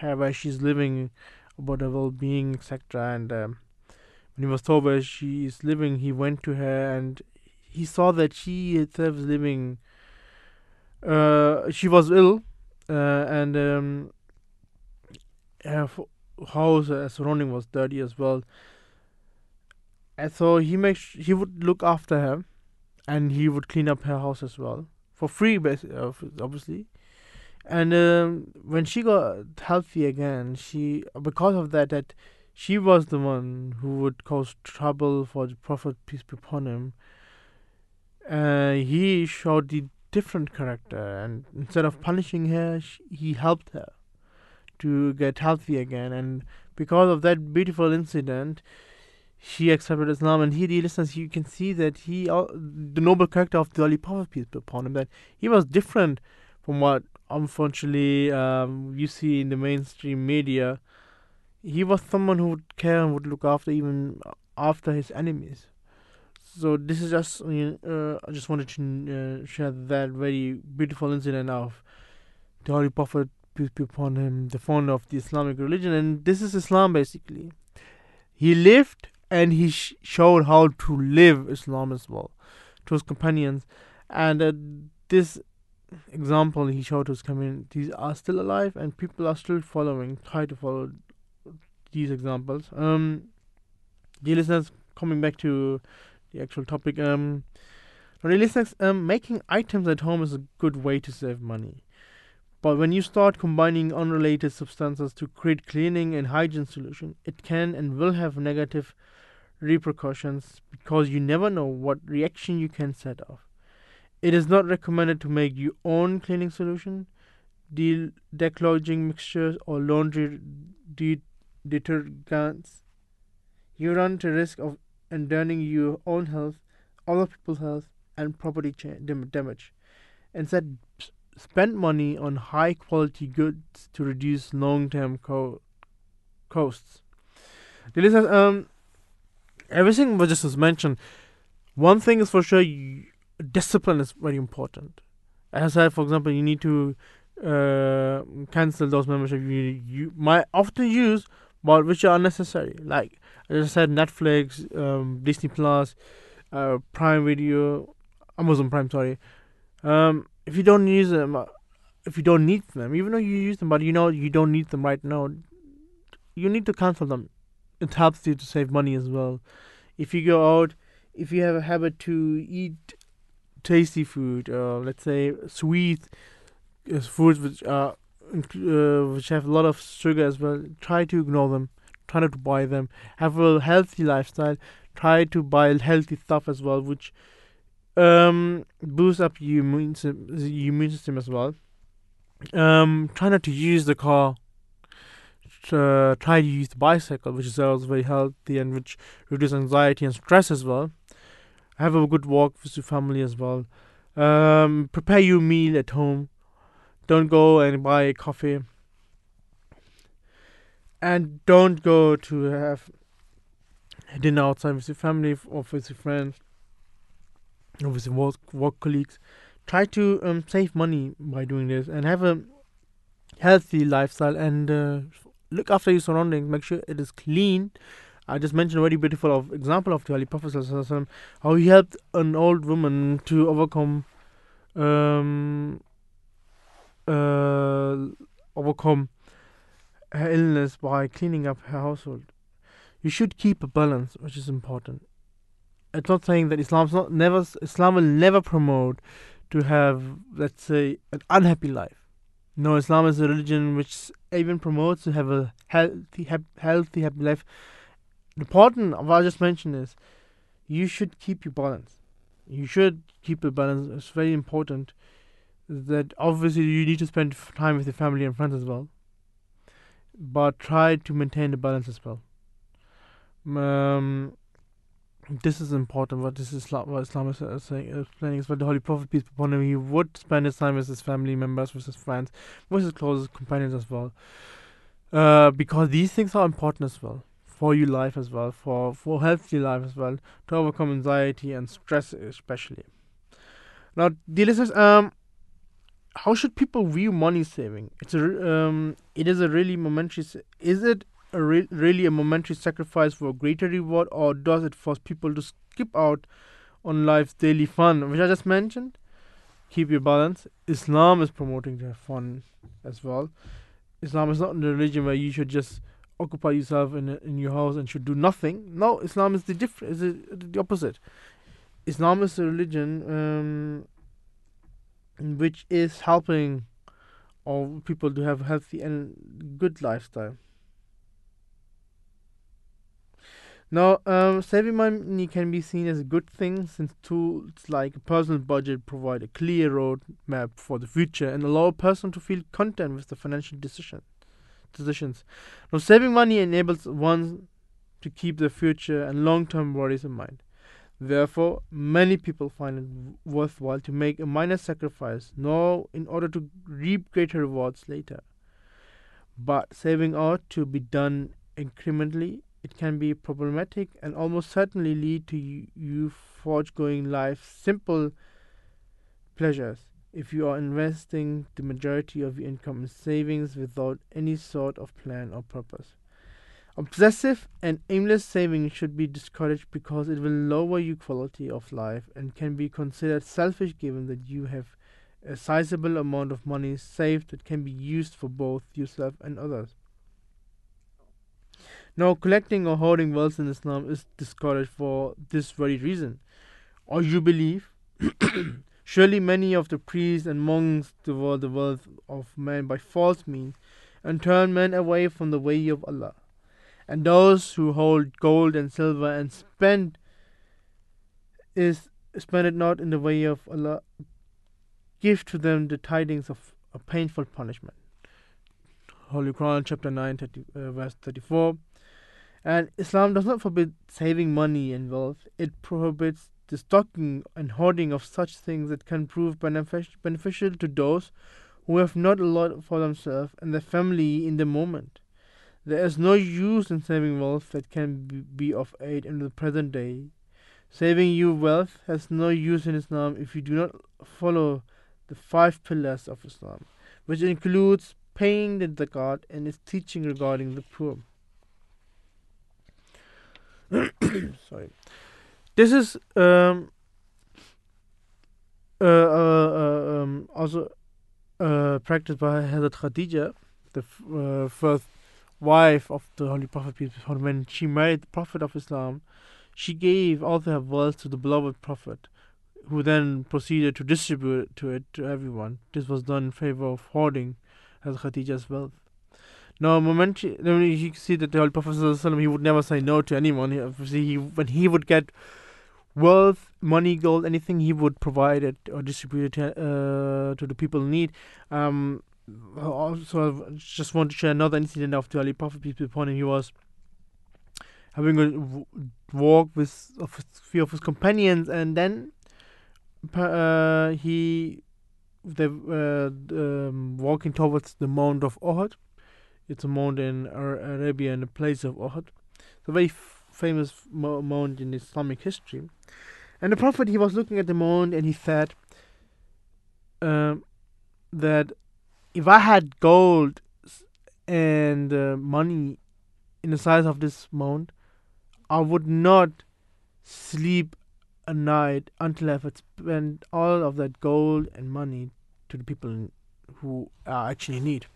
Speaker 2: her, where she's living, about her well-being, etc. And um, when he was where she is living, he went to her, and he saw that she herself was living. Uh, she was ill, uh, and um, her house uh, surrounding was dirty as well. And so he makes he would look after her, and he would clean up her house as well for free, uh, obviously. And um, when she got healthy again, she because of that that she was the one who would cause trouble for the Prophet peace be upon him. Uh, he showed the different character, and instead of punishing her, he helped her to get healthy again. And because of that beautiful incident, she accepted Islam. And he, the listeners, you can see that he, the noble character of the Holy Prophet, peace be upon him, that he was different from what unfortunately um, you see in the mainstream media. He was someone who would care and would look after even after his enemies. So this is just uh, I just wanted to uh, share that very beautiful incident of the Holy Prophet peace be upon him, the founder of the Islamic religion, and this is Islam basically. He lived and he sh- showed how to live Islam as well to his companions, and uh, this example he showed to his communities are still alive, and people are still following, try to follow these examples. Um, dear listeners, coming back to the actual topic, um, dear listeners, um, making items at home is a good way to save money. But when you start combining unrelated substances to create cleaning and hygiene solution, it can and will have negative repercussions because you never know what reaction you can set off. It is not recommended to make your own cleaning solution, de- declogging mixtures, or laundry de- detergents. You run the risk of endangering your own health, other people's health, and property damage. Instead, spend money on high quality goods to reduce long term co- costs. The um, everything was just mentioned. One thing is for sure, you, discipline is very important. As I said, for example, you need to uh, cancel those memberships you, you might often use, but which are unnecessary. Like as I said, Netflix, um, Disney Plus, uh, Prime Video, Amazon Prime. Sorry. Um, if you don't use them, uh, if you don't need them, even though you use them, but you know you don't need them right now, you need to cancel them. It helps you to save money as well. If you go out, if you have a habit to eat tasty food, uh, let's say sweet uh, foods which are uh, which have a lot of sugar as well, try to ignore them. Try not to buy them. Have a healthy lifestyle. Try to buy healthy stuff as well, which um, boost up your immune, your immune system as well. Um, try not to use the car. Uh, try to use the bicycle, which is also very healthy and which reduces anxiety and stress as well. Have a good walk with your family as well. Um, prepare your meal at home. Don't go and buy a coffee. And don't go to have dinner outside with your family or with your friends obviously work work colleagues. Try to um, save money by doing this and have a healthy lifestyle and uh, look after your surroundings. Make sure it is clean. I just mentioned a very beautiful of example of the Holy Prophet how he helped an old woman to overcome um, uh, overcome her illness by cleaning up her household. You should keep a balance, which is important. It's not saying that Islam's not never Islam will never promote to have let's say an unhappy life. No, Islam is a religion which even promotes to have a healthy, healthy, happy life. The important, what I just mentioned is, you should keep your balance. You should keep a balance. It's very important that obviously you need to spend time with your family and friends as well. But try to maintain the balance as well. Um, this is important. What this is what Islam is uh, saying, explaining is what the Holy Prophet peace be upon him. He would spend his time with his family members, with his friends, with his closest companions as well, uh, because these things are important as well for your life as well, for for healthy life as well, to overcome anxiety and stress especially. Now, dear listeners, um, how should people view money saving? It's a um, it is a really momentary. Is it a re- really a momentary sacrifice for a greater reward, or does it force people to skip out on life's daily fun, which I just mentioned? Keep your balance. Islam is promoting have fun as well. Islam is not a religion where you should just occupy yourself in in your house and should do nothing. No, Islam is the different. Is the opposite. Islam is a religion um, which is helping all people to have healthy and good lifestyle. Now, um, saving money can be seen as a good thing since tools like a personal budget provide a clear roadmap for the future and allow a person to feel content with the financial decision, decisions. Now, saving money enables one to keep the future and long term worries in mind. Therefore, many people find it worthwhile to make a minor sacrifice now in order to reap greater rewards later. But saving ought to be done incrementally it can be problematic and almost certainly lead to you foregoing life's simple pleasures if you are investing the majority of your income in savings without any sort of plan or purpose. Obsessive and aimless saving should be discouraged because it will lower your quality of life and can be considered selfish given that you have a sizable amount of money saved that can be used for both yourself and others. Now, collecting or hoarding wealth in Islam is discouraged for this very reason. Or you believe, [COUGHS] surely many of the priests and monks devour the wealth of men by false means and turn men away from the way of Allah. And those who hold gold and silver and spend is spend it not in the way of Allah, give to them the tidings of a painful punishment. Holy Quran, chapter 9, 30, uh, verse 34. And Islam does not forbid saving money and wealth, it prohibits the stocking and hoarding of such things that can prove benefic- beneficial to those who have not a lot for themselves and their family in the moment. There is no use in saving wealth that can be of aid in the present day. Saving you wealth has no use in Islam if you do not follow the five pillars of Islam, which includes paying the zakat and its teaching regarding the poor. [COUGHS] sorry this is um, uh, uh, uh, um, also uh, practiced by Hazrat Khadija, the uh, first wife of the Holy Prophet. When she married the Prophet of Islam, she gave all her wealth to the beloved Prophet, who then proceeded to distribute to it to everyone. This was done in favor of hoarding Hazrat Khadija's wealth. No, momentarily, you see that the Holy Prophet he would never say no to anyone. Obviously, he, when he would get wealth, money, gold, anything, he would provide it or distribute it to, uh, to the people in need. Um, also, I just want to share another incident of the Holy Prophet, peace be upon him. He was having a walk with a few of his companions, and then uh, he they uh, um, walking towards the Mount of Uhud it's a mount in Arabia in the place of Uhud. It's a very famous mount in Islamic history. And the Prophet, he was looking at the mount and he said um, that if I had gold and uh, money in the size of this mount, I would not sleep a night until I've spent all of that gold and money to the people who are actually need.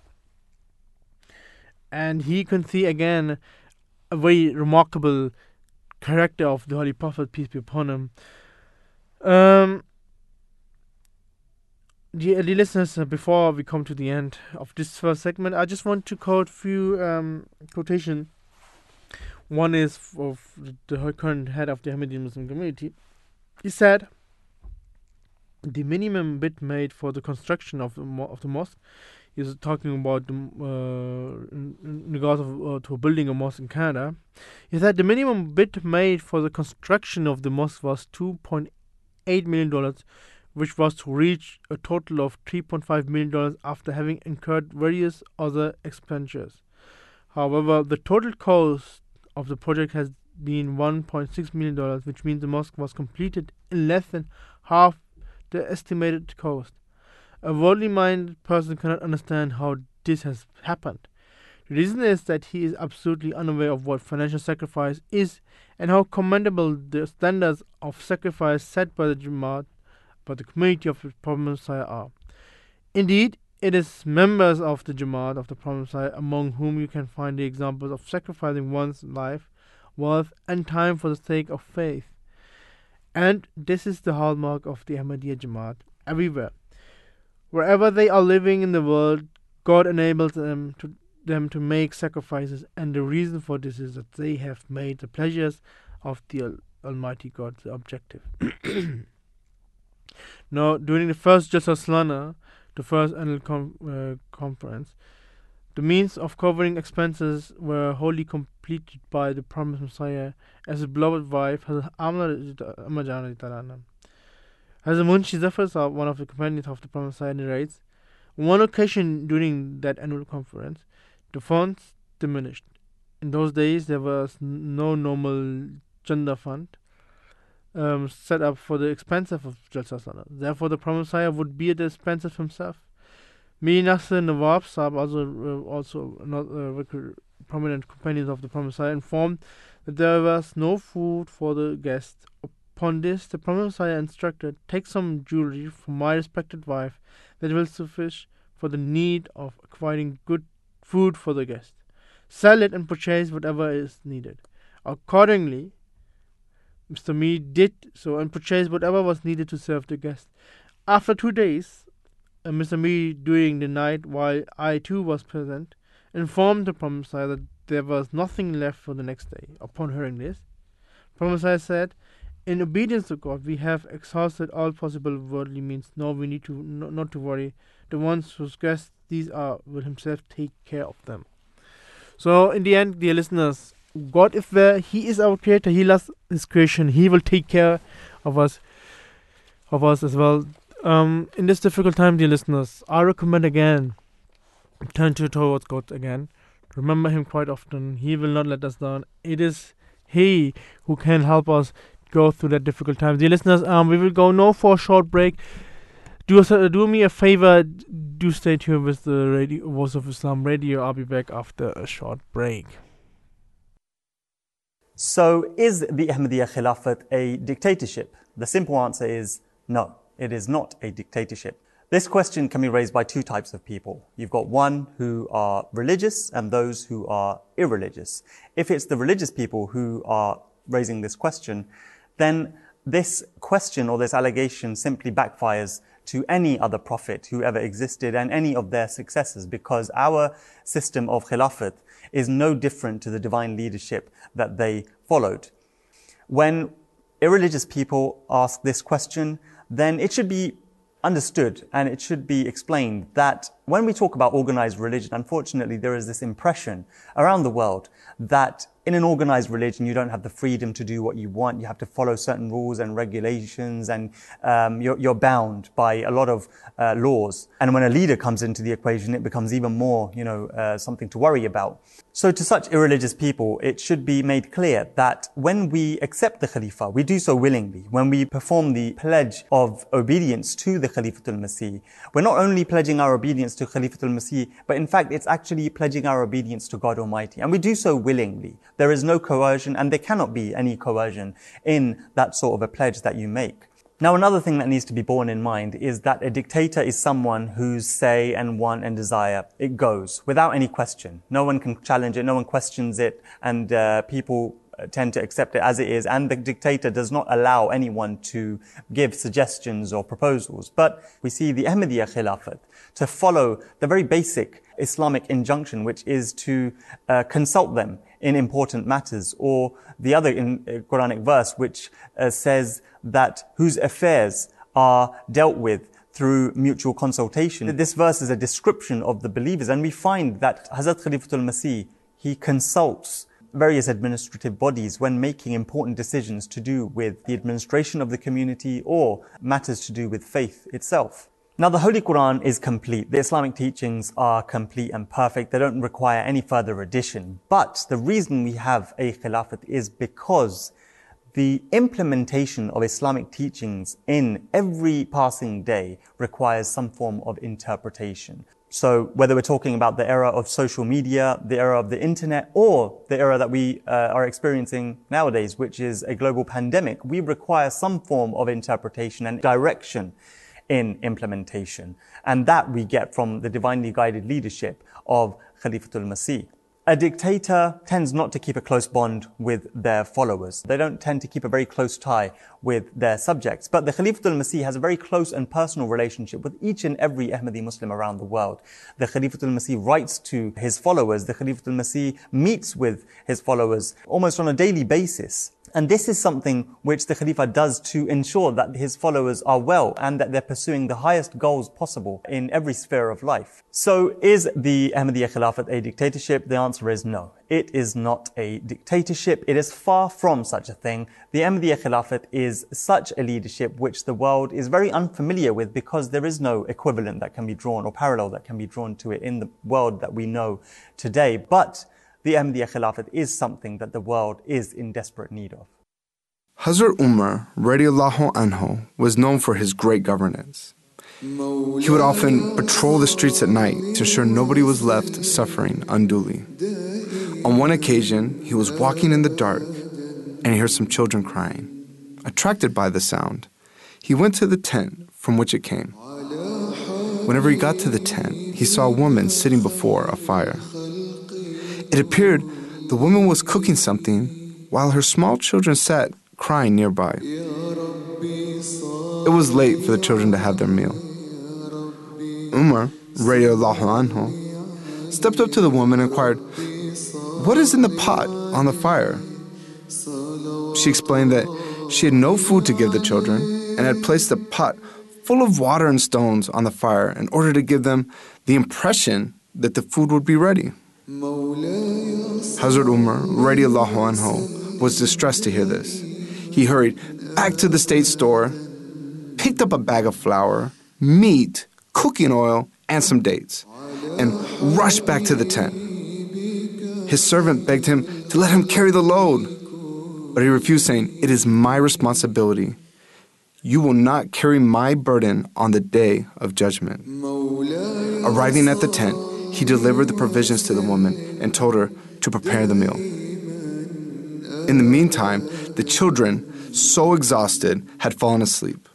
Speaker 2: And he can see again a very remarkable character of the Holy Prophet, peace be upon him. Um, dear, dear listeners, uh, before we come to the end of this first segment, I just want to quote few um, quotation. One is of the current head of the Ahmadiyya Muslim community. He said, "The minimum bid made for the construction of the, mo- of the mosque is talking about the, uh, in, regards of, uh, to building a mosque in Canada. Is that the minimum bid made for the construction of the mosque was 2.8 million dollars, which was to reach a total of 3.5 million dollars after having incurred various other expenditures. However, the total cost of the project has been 1.6 million dollars, which means the mosque was completed in less than half the estimated cost. A worldly minded person cannot understand how this has happened. The reason is that he is absolutely unaware of what financial sacrifice is and how commendable the standards of sacrifice set by the Jamaat, by the community of the Promised Messiah are. Indeed, it is members of the Jamaat of the Promised Messiah among whom you can find the examples of sacrificing one's life, wealth, and time for the sake of faith. And this is the hallmark of the Ahmadiyya Jamaat everywhere. Wherever they are living in the world, God enables them to them to make sacrifices, and the reason for this is that they have made the pleasures of the Almighty God the objective. [CLEARS THROAT] now, during the first Jalsa Salana, the first annual com- uh, conference, the means of covering expenses were wholly completed by the promised Messiah as his beloved wife, Hazrat Amna Hazrat Munshi Zafar one of the companions of the Promised Messiah, narrates, on one occasion during that annual conference, the funds diminished. In those days, there was no normal Chanda fund um, set up for the expenses of Jalsa Therefore, the Promised Messiah would be at the expense of himself. Mir Nasser Nawab Sahib, also, uh, also not uh, prominent companions of the Promised Messiah, informed that there was no food for the guests. Upon this, the Promised Messiah instructed, Take some jewelry from my respected wife that will suffice for the need of acquiring good food for the guest. Sell it and purchase whatever is needed. Accordingly, Mr. Mir did so and purchased whatever was needed to serve the guest. After two days, uh, Mr. Mir, during the night while I too was present, informed the Prophet that there was nothing left for the next day. Upon hearing this, Prophet said, in obedience to God, we have exhausted all possible worldly means. Now we need to no, not to worry. The ones whose guests these are will Himself take care of them. So, in the end, dear listeners, God is there. He is our Creator. He loves His creation. He will take care of us, of us as well. Um, in this difficult time, dear listeners, I recommend again turn to towards God again. Remember Him quite often. He will not let us down. It is He who can help us go through that difficult time. Dear listeners, um, we will go now for a short break. Do us, uh, do me a favor. Do stay tuned with the radio Voice of Islam radio. I'll be back after a short break.
Speaker 6: So, is the Ahmadiyya Khilafat a dictatorship? The simple answer is no, it is not a dictatorship. This question can be raised by two types of people. You've got one who are religious and those who are irreligious. If it's the religious people who are raising this question, then this question or this allegation simply backfires to any other prophet who ever existed and any of their successors because our system of khilafat is no different to the divine leadership that they followed. When irreligious people ask this question, then it should be understood and it should be explained that when we talk about organized religion, unfortunately, there is this impression around the world that in an organized religion, you don't have the freedom to do what you want. You have to follow certain rules and regulations, and um, you're, you're, bound by a lot of uh, laws. And when a leader comes into the equation, it becomes even more, you know, uh, something to worry about. So, to such irreligious people, it should be made clear that when we accept the Khalifa, we do so willingly. When we perform the pledge of obedience to the Khalifatul Masih, we're not only pledging our obedience to Khalifatul Masih, but in fact, it's actually pledging our obedience to God Almighty. And we do so willingly. There is no coercion, and there cannot be any coercion in that sort of a pledge that you make. Now, another thing that needs to be borne in mind is that a dictator is someone whose say and want and desire, it goes without any question. No one can challenge it, no one questions it, and uh, people uh, tend to accept it as it is, and the dictator does not allow anyone to give suggestions or proposals. But we see the Ahmadiyya Khilafat to follow the very basic Islamic injunction, which is to uh, consult them in important matters, or the other in, uh, Quranic verse, which uh, says that whose affairs are dealt with through mutual consultation. This verse is a description of the believers, and we find that Hazrat Khalifatul Masih, he consults various administrative bodies when making important decisions to do with the administration of the community or matters to do with faith itself. Now, the Holy Quran is complete. The Islamic teachings are complete and perfect. They don't require any further addition. But the reason we have a khilafat is because the implementation of Islamic teachings in every passing day requires some form of interpretation. So whether we're talking about the era of social media, the era of the internet, or the era that we uh, are experiencing nowadays, which is a global pandemic, we require some form of interpretation and direction in implementation. And that we get from the divinely guided leadership of Khalifatul Masih. A dictator tends not to keep a close bond with their followers. They don't tend to keep a very close tie with their subjects. But the Khalifatul Masih has a very close and personal relationship with each and every Ahmadi Muslim around the world. The Khalifatul Masih writes to his followers. The Khalifatul Masih meets with his followers almost on a daily basis. And this is something which the Khalifa does to ensure that his followers are well and that they're pursuing the highest goals possible in every sphere of life. So is the Ahmadiyya Khilafat a dictatorship? The answer is no. It is not a dictatorship. It is far from such a thing. The Ahmadiyya Khilafat is such a leadership which the world is very unfamiliar with because there is no equivalent that can be drawn or parallel that can be drawn to it in the world that we know today. But the Ahmadiyya Khilafat is something that the world is in desperate need of.
Speaker 7: Hazrat Umar radiallahu anhu was known for his great governance. He would often patrol the streets at night to ensure nobody was left suffering unduly. On one occasion, he was walking in the dark and he heard some children crying. Attracted by the sound, he went to the tent from which it came. Whenever he got to the tent, he saw a woman sitting before a fire. It appeared the woman was cooking something while her small children sat crying nearby. It was late for the children to have their meal. Umar, radiallahu anhu, stepped up to the woman and inquired, What is in the pot on the fire? She explained that she had no food to give the children and had placed the pot full of water and stones on the fire in order to give them the impression that the food would be ready. Hazrat Umar radiallahu anhu was distressed to hear this. He hurried back to the state store, picked up a bag of flour, meat, cooking oil, and some dates, and rushed back to the tent. His servant begged him to let him carry the load, but he refused, saying, It is my responsibility. You will not carry my burden on the day of judgment. Arriving at the tent, he delivered the provisions to the woman and told her to prepare the meal. In the meantime, the children, so exhausted, had fallen asleep.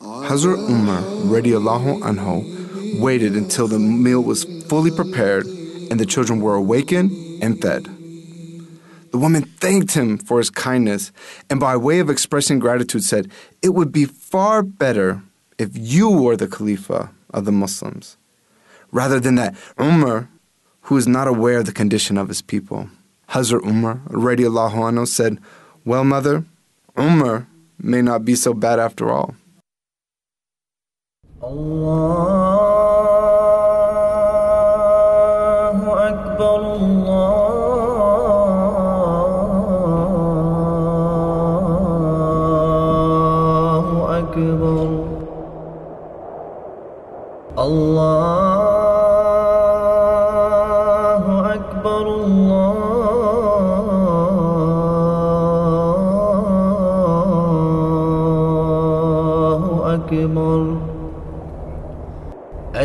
Speaker 7: Hazrat Umar radiallahu anhu waited until the meal was fully prepared and the children were awakened and fed. The woman thanked him for his kindness and by way of expressing gratitude said, It would be far better if you were the Khalifa of the Muslims rather than that Umar who is not aware of the condition of his people. Hazrat Umar radiallahu anhu said, Well, mother, Umar may not be so bad after all.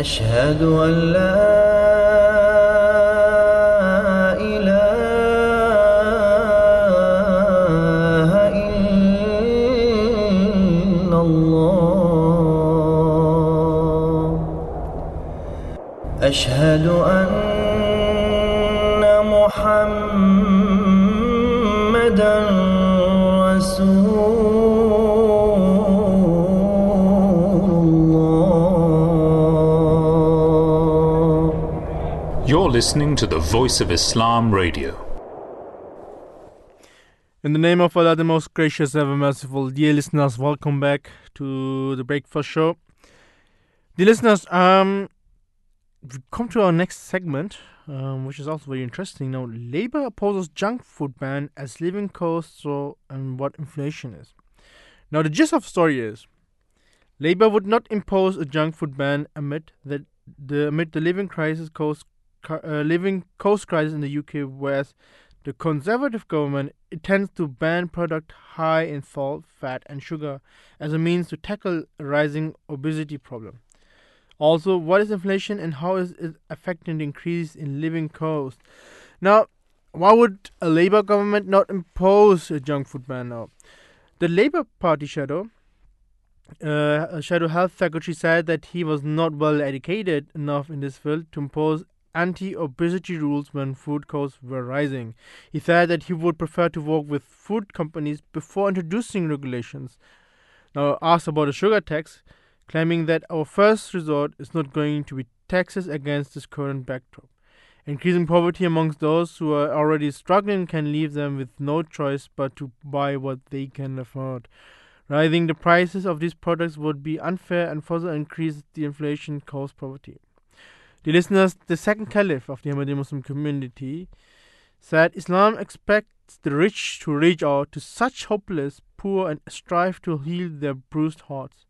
Speaker 8: أشهد أن لا
Speaker 5: listening to the Voice of Islam Radio.
Speaker 2: In the name of Allah, the most gracious, ever merciful, dear listeners, welcome back to the Breakfast Show. Dear listeners, um, we come to our next segment, um, which is also very interesting. Now, Labour opposes junk food ban as living costs so and what inflation is. Now, the gist of the story is Labour would not impose a junk food ban amid the, the amid the living crisis cost uh, living cost crisis in the UK, whereas the Conservative government intends to ban products high in salt, fat, and sugar as a means to tackle a rising obesity problem. Also, what is inflation and how is it affecting the increase in living costs? Now, why would a Labour government not impose a junk food ban now? The Labour Party shadow, uh, shadow health secretary said that he was not well educated enough in this field to impose anti-obesity rules when food costs were rising. He said that he would prefer to work with food companies before introducing regulations. Now, asked about a sugar tax, claiming that our first resort is not going to be taxes against this current backdrop. Increasing poverty amongst those who are already struggling can leave them with no choice but to buy what they can afford. Rising the prices of these products would be unfair and further increase the inflation caused poverty. The listeners, the second caliph of the Ahmadi Muslim community, said Islam expects the rich to reach out to such hopeless, poor, and strive to heal their bruised hearts.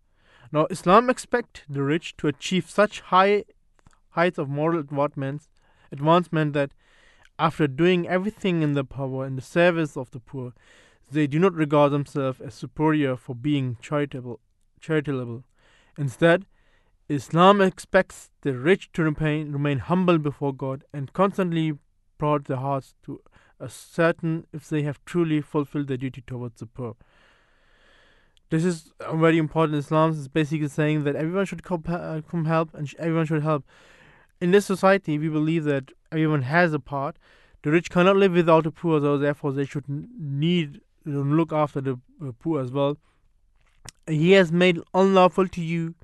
Speaker 2: Now, Islam expects the rich to achieve such high heights of moral advancement, advancement that after doing everything in their power in the service of the poor, they do not regard themselves as superior for being charitable. charitable. Instead, Islam expects the rich to remain, remain humble before God and constantly prod their hearts to ascertain if they have truly fulfilled their duty towards the poor. This is very important. Islam is basically saying that everyone should come, uh, help and everyone should help. In this society, we believe that everyone has a part. The rich cannot live without the poor, so therefore they should need to look after the poor as well. He has made unlawful to you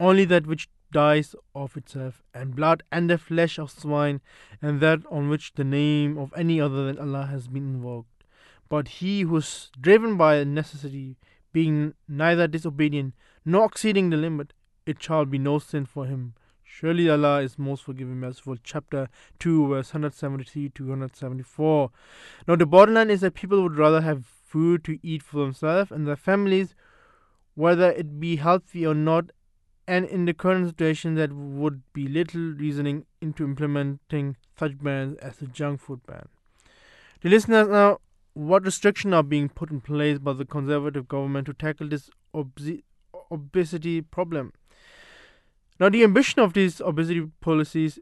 Speaker 2: only that which dies of itself, and blood and the flesh of swine, and that on which the name of any other than Allah has been invoked. But he who is driven by necessity, being neither disobedient nor exceeding the limit, it shall be no sin for him. Surely Allah is most forgiving, merciful. Chapter 2, verse 173 to 174. Now, the bottom line is that people would rather have food to eat for themselves and their families, whether it be healthy or not, and in the current situation, that would be little reasoning into implementing such bans as the junk food ban. The listeners now, what restrictions are being put in place by the conservative government to tackle this obesity problem? Now, the ambition of these obesity policies,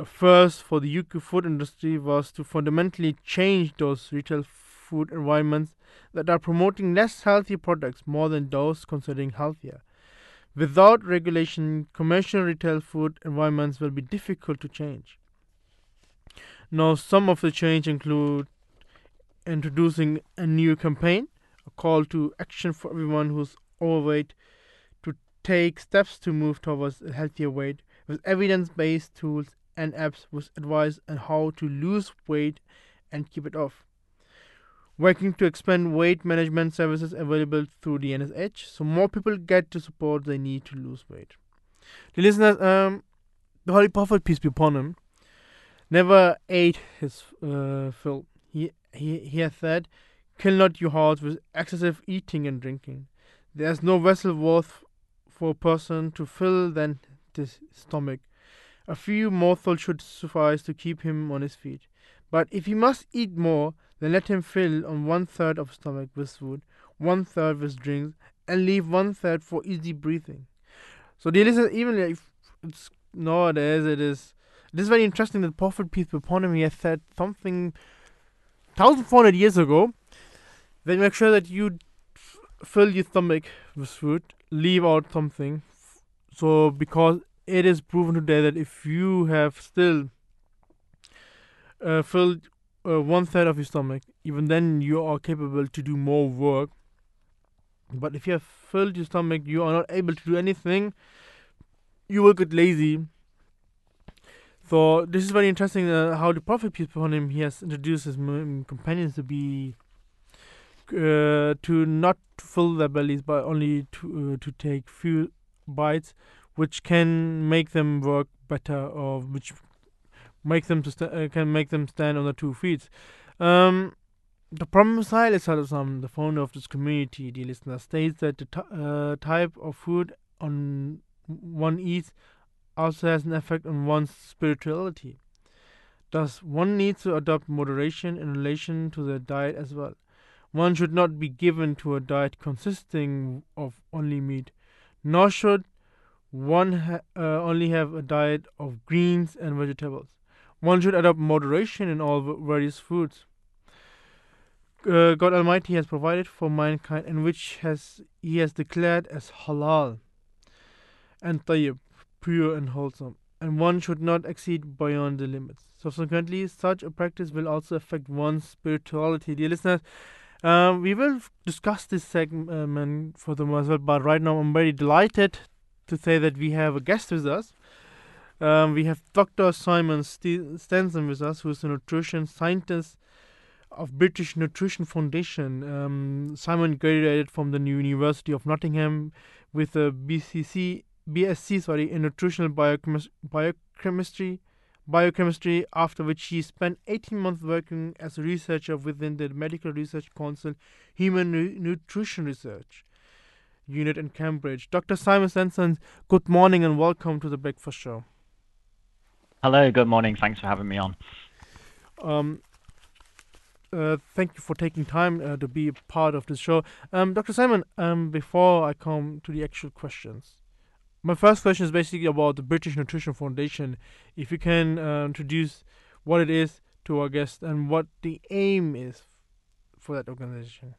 Speaker 2: uh, first for the UK food industry, was to fundamentally change those retail food environments that are promoting less healthy products more than those considering healthier. Without regulation, commercial retail food environments will be difficult to change. Now, some of the change include introducing a new campaign, a call to action for everyone who's overweight to take steps to move towards a healthier weight with evidence-based tools and apps with advice on how to lose weight and keep it off working to expand weight management services available through the NSH so more people get the support they need to lose weight. The listeners, um, the Holy Prophet, peace be upon him, never ate his uh, fill. He, he, he has said, Kill not your hearts with excessive eating and drinking. There is no vessel worth for a person to fill than his stomach. A few morsels should suffice to keep him on his feet. But if he must eat more, then let him fill on one third of stomach with food, one third with drinks, and leave one third for easy breathing. So, dear listeners, even if it's nowadays it is it is very interesting that Prophet peace be upon him has said something 1400 years ago Then make sure that you fill your stomach with food leave out something so because it is proven today that if you have still uh, filled uh, one third of your stomach even then you are capable to do more work. But if you have filled your stomach you are not able to do anything you will get lazy. So this is very interesting uh, how the prophet peace upon him he has introduced his companions to be uh, to not fill their bellies but only to uh, to take few bites which can make them work better or which make them to sta- uh, can make them stand on their two feet um the Promised Messiah Islam, the founder of this community, the listener, states that the t- uh, type of food on one eats also has an effect on one's spirituality. Thus, one needs to adopt moderation in relation to the diet as well. One should not be given to a diet consisting of only meat, nor should one ha- uh, only have a diet of greens and vegetables. One should adopt moderation in all various foods. Uh, God Almighty has provided for mankind, and which has He has declared as halal and tayyib, pure and wholesome, and one should not exceed beyond the limits. Subsequently, such a practice will also affect one's spirituality. Dear listeners, um, we will discuss this segment furthermore as well, but right now I'm very delighted to say that we have a guest with us. Um, we have Dr. Simon St- Steenson with us, who is a nutrition scientist of British Nutrition Foundation. Um, Simon graduated from the University of Nottingham with a BCC, BSc, sorry, in nutritional biochemis- biochemistry, biochemistry. After which he spent 18 months working as a researcher within the Medical Research Council Human Nu- Nutrition Research Unit in Cambridge. Dr. Simon Steenson, good morning and welcome to the Breakfast Show.
Speaker 9: Hello, good morning. Thanks for having me on.
Speaker 2: Um, uh, thank you for taking time uh, to be a part of this show. Um, Dr. Simon, um, before I come to the actual questions, my first question is basically about the British Nutrition Foundation. If you can uh, introduce what it is to our guests and what the aim is for that organization.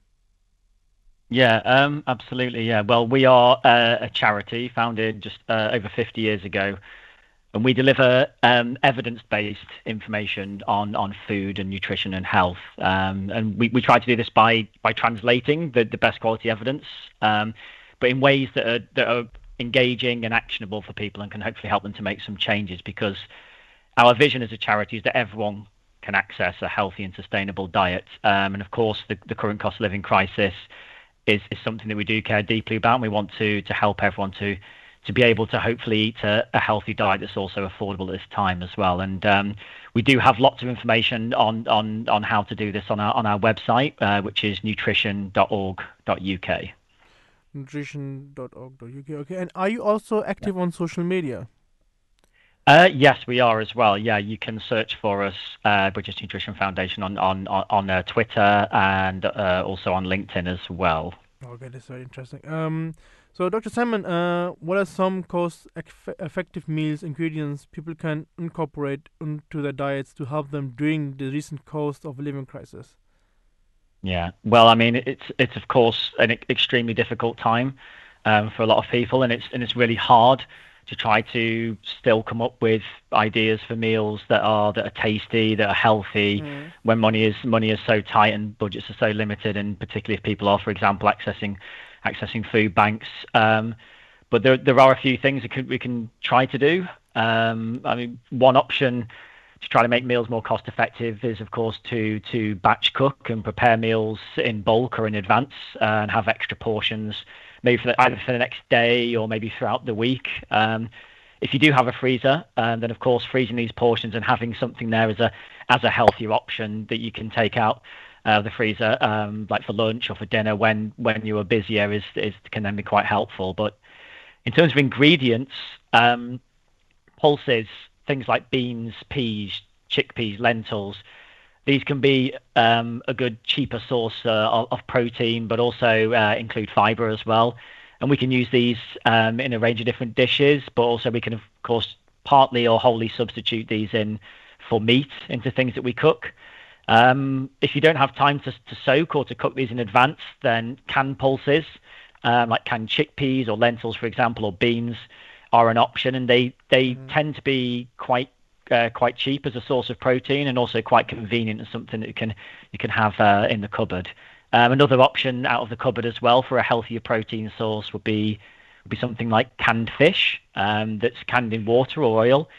Speaker 9: Yeah, um, absolutely. Yeah. Well, we are uh, a charity founded just uh, over 50 years ago, and we deliver um, evidence-based information on on food and nutrition and health. Um, and we, we try to do this by by translating the, the best quality evidence, um, but in ways that are that are engaging and actionable for people and can hopefully help them to make some changes. Because our vision as a charity is that everyone can access a healthy and sustainable diet. Um, and of course, the, the current cost of living crisis is, is something that we do care deeply about. And we want to to help everyone to to be able to hopefully eat a, a healthy diet that's also affordable at this time as well. And um, we do have lots of information on on on how to do this on our on our website, uh, which is nutrition.org.uk.
Speaker 2: Nutrition.org.uk. Okay, and are you also active on social media?
Speaker 9: Uh, yes, we are as well. Yeah, you can search for us, uh, British Nutrition Foundation, on on on, on uh, Twitter and uh, also on LinkedIn as well.
Speaker 2: Okay, that's very interesting. Um, so Dr. Simon, uh, what are some cost-effective meals ingredients people can incorporate into their diets to help them during the recent cost of living crisis?
Speaker 9: Yeah, well, I mean, it's it's of course an extremely difficult time um, for a lot of people, and it's and it's really hard to try to still come up with ideas for meals that are that are tasty, that are healthy, when money is money is so tight and budgets are so limited, and particularly if people are, for example, accessing accessing food banks. Um, but there there are a few things that could, we can try to do. Um, I mean, one option to try to make meals more cost effective is of course to to batch cook and prepare meals in bulk or in advance uh, and have extra portions maybe for the, either for the next day or maybe throughout the week um, if you do have a freezer um, then of course freezing these portions and having something there as a as a healthier option that you can take out uh, the freezer um, like for lunch or for dinner when when you are busier is is can then be quite helpful but in terms of ingredients um, pulses things like beans, peas, chickpeas, lentils. These can be um, a good cheaper source uh, of, of protein, but also uh, include fiber as well. And we can use these um, in a range of different dishes, but also we can of course partly or wholly substitute these in for meat into things that we cook. Um, if you don't have time to, to soak or to cook these in advance, then canned pulses, um, like canned chickpeas or lentils, for example, or beans, are an option, and they they mm. tend to be quite uh, quite cheap as a source of protein, and also quite convenient and something that you can you can have uh, in the cupboard. Um, another option out of the cupboard as well for a healthier protein source would be would be something like canned fish um, that's canned in water or oil,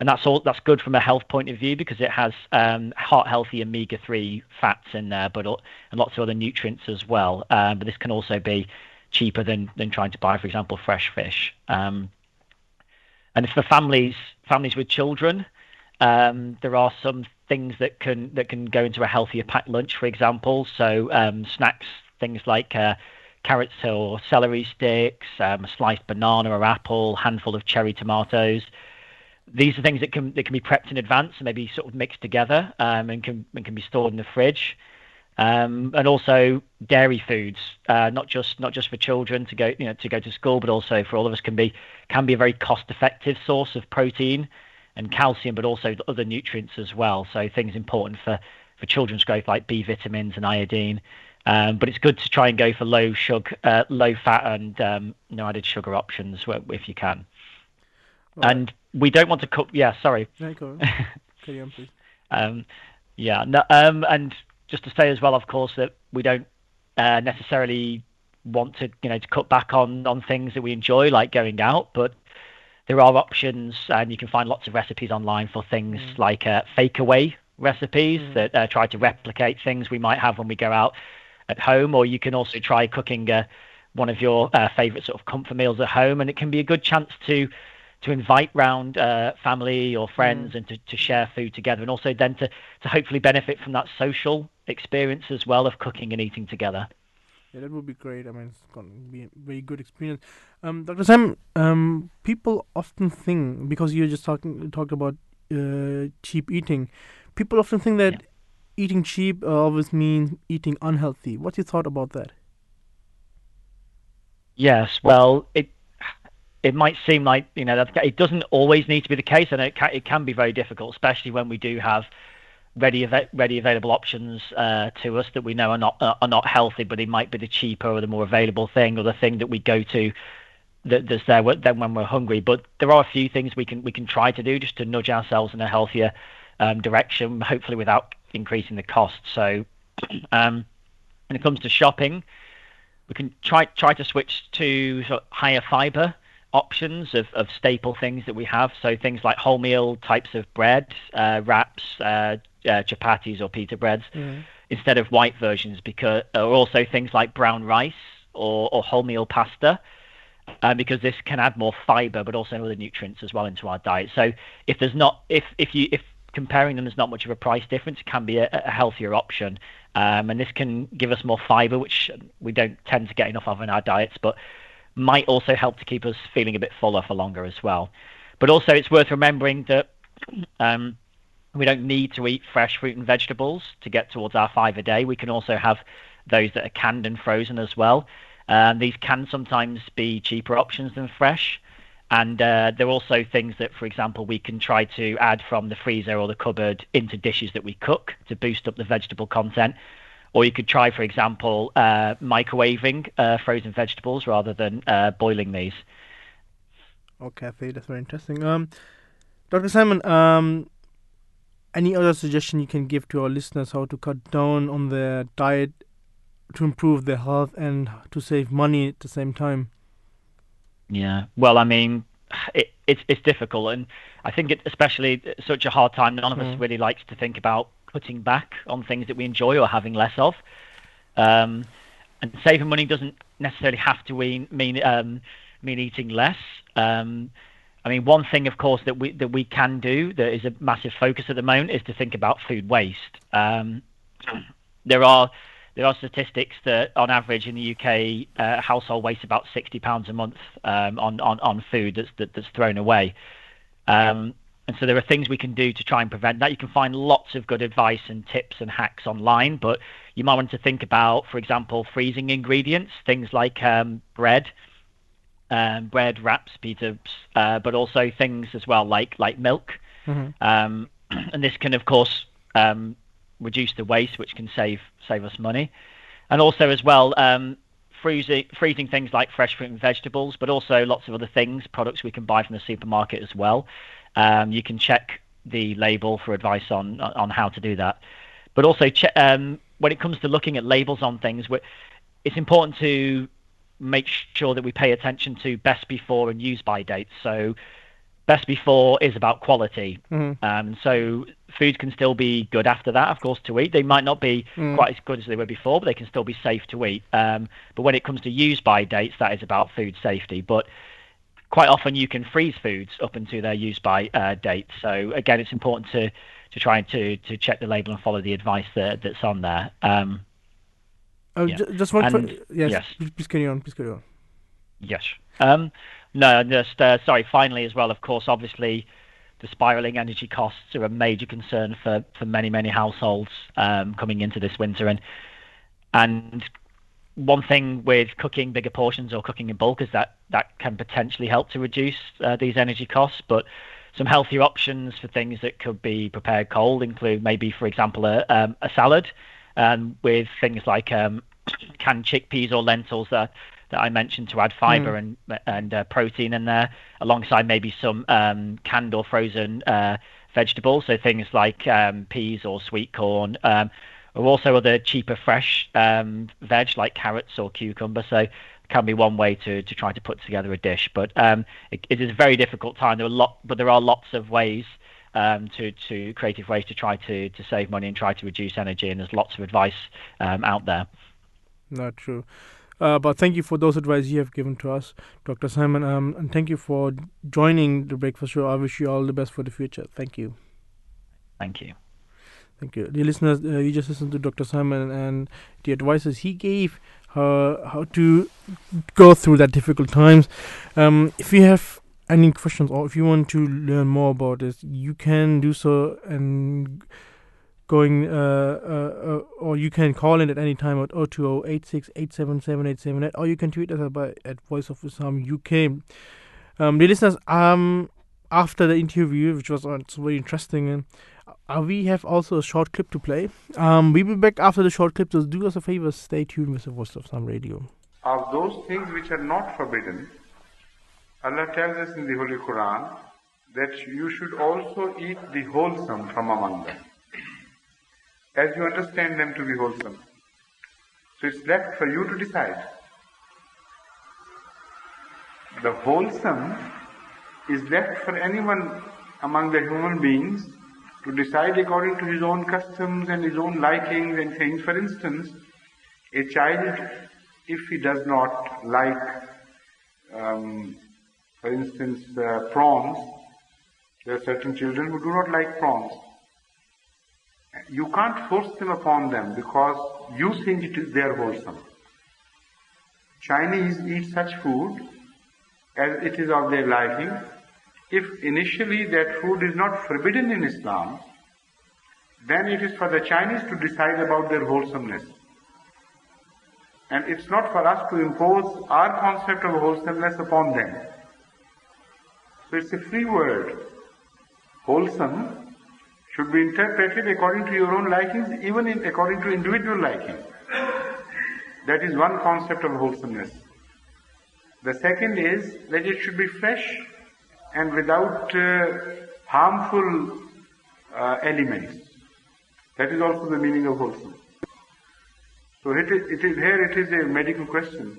Speaker 9: and that's all that's good from a health point of view because it has um, heart healthy omega three fats in there, but and lots of other nutrients as well. Um, but this can also be cheaper than than trying to buy, for example, fresh fish. Um, and for families families with children, um, there are some things that can that can go into a healthier packed lunch, for example. So um, snacks, things like uh, carrots or celery sticks, um, a sliced banana or apple, handful of cherry tomatoes. These are things that can that can be prepped in advance and maybe sort of mixed together um, and can and can be stored in the fridge. Um, and also dairy foods, uh, not just not just for children to go you know to go to school, but also for all of us can be can be a very cost effective source of protein and calcium, but also other nutrients as well. So things important for, for children's growth like B vitamins and iodine. Um, but it's good to try and go for low sugar, uh, low fat, and um, no added sugar options if you can. Right. And we don't want to cook. Yeah, sorry.
Speaker 2: No, go on. [LAUGHS] Carry on, please.
Speaker 9: um, yeah, no, um, and just to say as well, of course, that we don't uh, necessarily want to, you know, to cut back on on things that we enjoy, like going out, but there are options, and you can find lots of recipes online for things mm. like uh, fake away recipes mm. that uh, try to replicate things we might have when we go out at home, or you can also try cooking uh, one of your uh, favorite sort of comfort meals at home, and it can be a good chance to to invite round uh, family or friends mm. and to, to share food together, and also then to to hopefully benefit from that social experience as well of cooking and eating together.
Speaker 2: Yeah, that would be great. I mean, it's going to be a very good experience. Um, Dr. Sam, um, people often think because you're just talking talked about uh, cheap eating. People often think that yeah. eating cheap uh, always means eating unhealthy. What's your thought about that?
Speaker 9: Yes, well, it it might seem like you know that it doesn't always need to be the case, and it can, it can be very difficult, especially when we do have ready ready available options uh, to us that we know are not uh, are not healthy, but it might be the cheaper or the more available thing or the thing that we go to that, that's there then when we're hungry. But there are a few things we can we can try to do just to nudge ourselves in a healthier um, direction, hopefully without increasing the cost. So [CLEARS THROAT] um, when it comes to shopping, we can try try to switch to sort of higher fiber options of, of staple things that we have. So things like wholemeal types of bread, uh, wraps, uh, uh, chapatis or pita breads mm. instead of white versions because or also things like brown rice or, or wholemeal pasta um, because this can add more fiber but also other nutrients as well into our diet so if there's not if if you if comparing them there's not much of a price difference it can be a, a healthier option um, and this can give us more fiber which we don't tend to get enough of in our diets but might also help to keep us feeling a bit fuller for longer as well but also it's worth remembering that um, we don't need to eat fresh fruit and vegetables to get towards our five a day. We can also have those that are canned and frozen as well. Um, these can sometimes be cheaper options than fresh. And uh, there are also things that, for example, we can try to add from the freezer or the cupboard into dishes that we cook to boost up the vegetable content. Or you could try, for example, uh, microwaving uh, frozen vegetables rather than uh, boiling these.
Speaker 2: Okay, that's very interesting. Um, Dr. Simon, um, any other suggestion you can give to our listeners how to cut down on their diet to improve their health and to save money at the same time?
Speaker 9: Yeah, well, I mean, it, it's it's difficult, and I think it, especially such a hard time. None of mm. us really likes to think about cutting back on things that we enjoy or having less of. Um, and saving money doesn't necessarily have to mean mean um, mean eating less. Um, I mean, one thing, of course, that we that we can do that is a massive focus at the moment is to think about food waste. Um, there are there are statistics that, on average, in the UK, uh, household waste about sixty pounds a month um, on, on on food that's that, that's thrown away. Um, and so there are things we can do to try and prevent that. You can find lots of good advice and tips and hacks online, but you might want to think about, for example, freezing ingredients, things like um, bread um, bread, wraps, pizzas, uh, but also things as well like like milk.
Speaker 2: Mhm.
Speaker 9: Um, [CLEARS THROAT] and this can, of course, um, reduce the waste, which can save save us money, and also as well um, freezing freezing things like fresh fruit and vegetables, but also lots of other things, products we can buy from the supermarket as well. Um, you can check the label for advice on on how to do that, but also che- um, when it comes to looking at labels on things, it's important to make sure that we pay attention to best before and use by dates. So best before is about quality.
Speaker 2: Mhm.
Speaker 9: Um, so foods can still be good after that, of course, to eat. They might not be
Speaker 2: Mm.
Speaker 9: quite as good as they were before, but they can still be safe to eat. Um, but when it comes to use by dates, that is about food safety. But quite often you can freeze foods up until their use by uh, date. So again, it's important to to try to to check the label and follow the advice that, that's on there. Um,
Speaker 2: Uh,
Speaker 9: Yeah.
Speaker 2: ju- just one.
Speaker 9: And-
Speaker 2: que- yes.
Speaker 9: yes.
Speaker 2: Please, please carry on. Please carry on.
Speaker 9: Yes. Um, no, just uh, sorry. Finally, as well, of course, obviously, the spiraling energy costs are a major concern for, for many many households um, coming into this winter, and and one thing with cooking bigger portions or cooking in bulk is that that can potentially help to reduce uh, these energy costs, but some healthier options for things that could be prepared cold include maybe, for example, a, um, a salad um, with things like um, [COUGHS] canned chickpeas or lentils that that I mentioned to add fiber and and uh, protein in there, alongside maybe some um, canned or frozen uh, vegetables, so things like um, peas or sweet corn, or also other cheaper fresh um, veg like carrots or cucumber. So can be one way to, to try to put together a dish, but um, it, it is a very difficult time. There are lot, but there are lots of ways um, to to creative ways to try to to save money and try to reduce energy, and there's lots of advice um, out there.
Speaker 2: Not true. Uh, but thank you for those advice you have given to us, Dr. Simon. Um, and thank you for joining the Breakfast Show. I wish you all the best for the future. Thank you.
Speaker 9: Thank you.
Speaker 2: Thank you. Dear listeners, uh, you just listened to Dr. Simon and the advices he gave her how to go through that difficult times. Um, if you have any questions or if you want to learn more about this, you can do so and going uh, uh, uh, or you can call in at any time at 020 86 877 or you can tweet us by at Voice of Islam UK. Um, dear listeners, um, after the interview, which was uh, very interesting, and uh, we have also a short clip to play. Um, we'll be back after the short clip, so do us a favor, stay tuned with the Voice of Islam Radio.
Speaker 4: Of those things which are not forbidden, Allah tells us in the Holy Quran that you should also eat the wholesome from among them, as you understand them to be wholesome. So it's left for you to decide. The wholesome is left for anyone among the human beings to decide according to his own customs and his own likings and things. For instance, a child, if he does not like, um, for instance, uh, prawns, there are certain children who do not like prawns. You can't force them upon them because you think it is their wholesome. Chinese eat such food as it is of their liking. If initially that food is not forbidden in Islam, then it is for the Chinese to decide about their wholesomeness. And it's not for us to impose our concept of wholesomeness upon them. So it's a free word. Wholesome should be interpreted according to your own likings, even in, according to individual likings. That is one concept of wholesomeness. The second is that it should be fresh and without uh, harmful uh, elements. That is also the meaning of wholesome. So it is, it is here it is a medical question.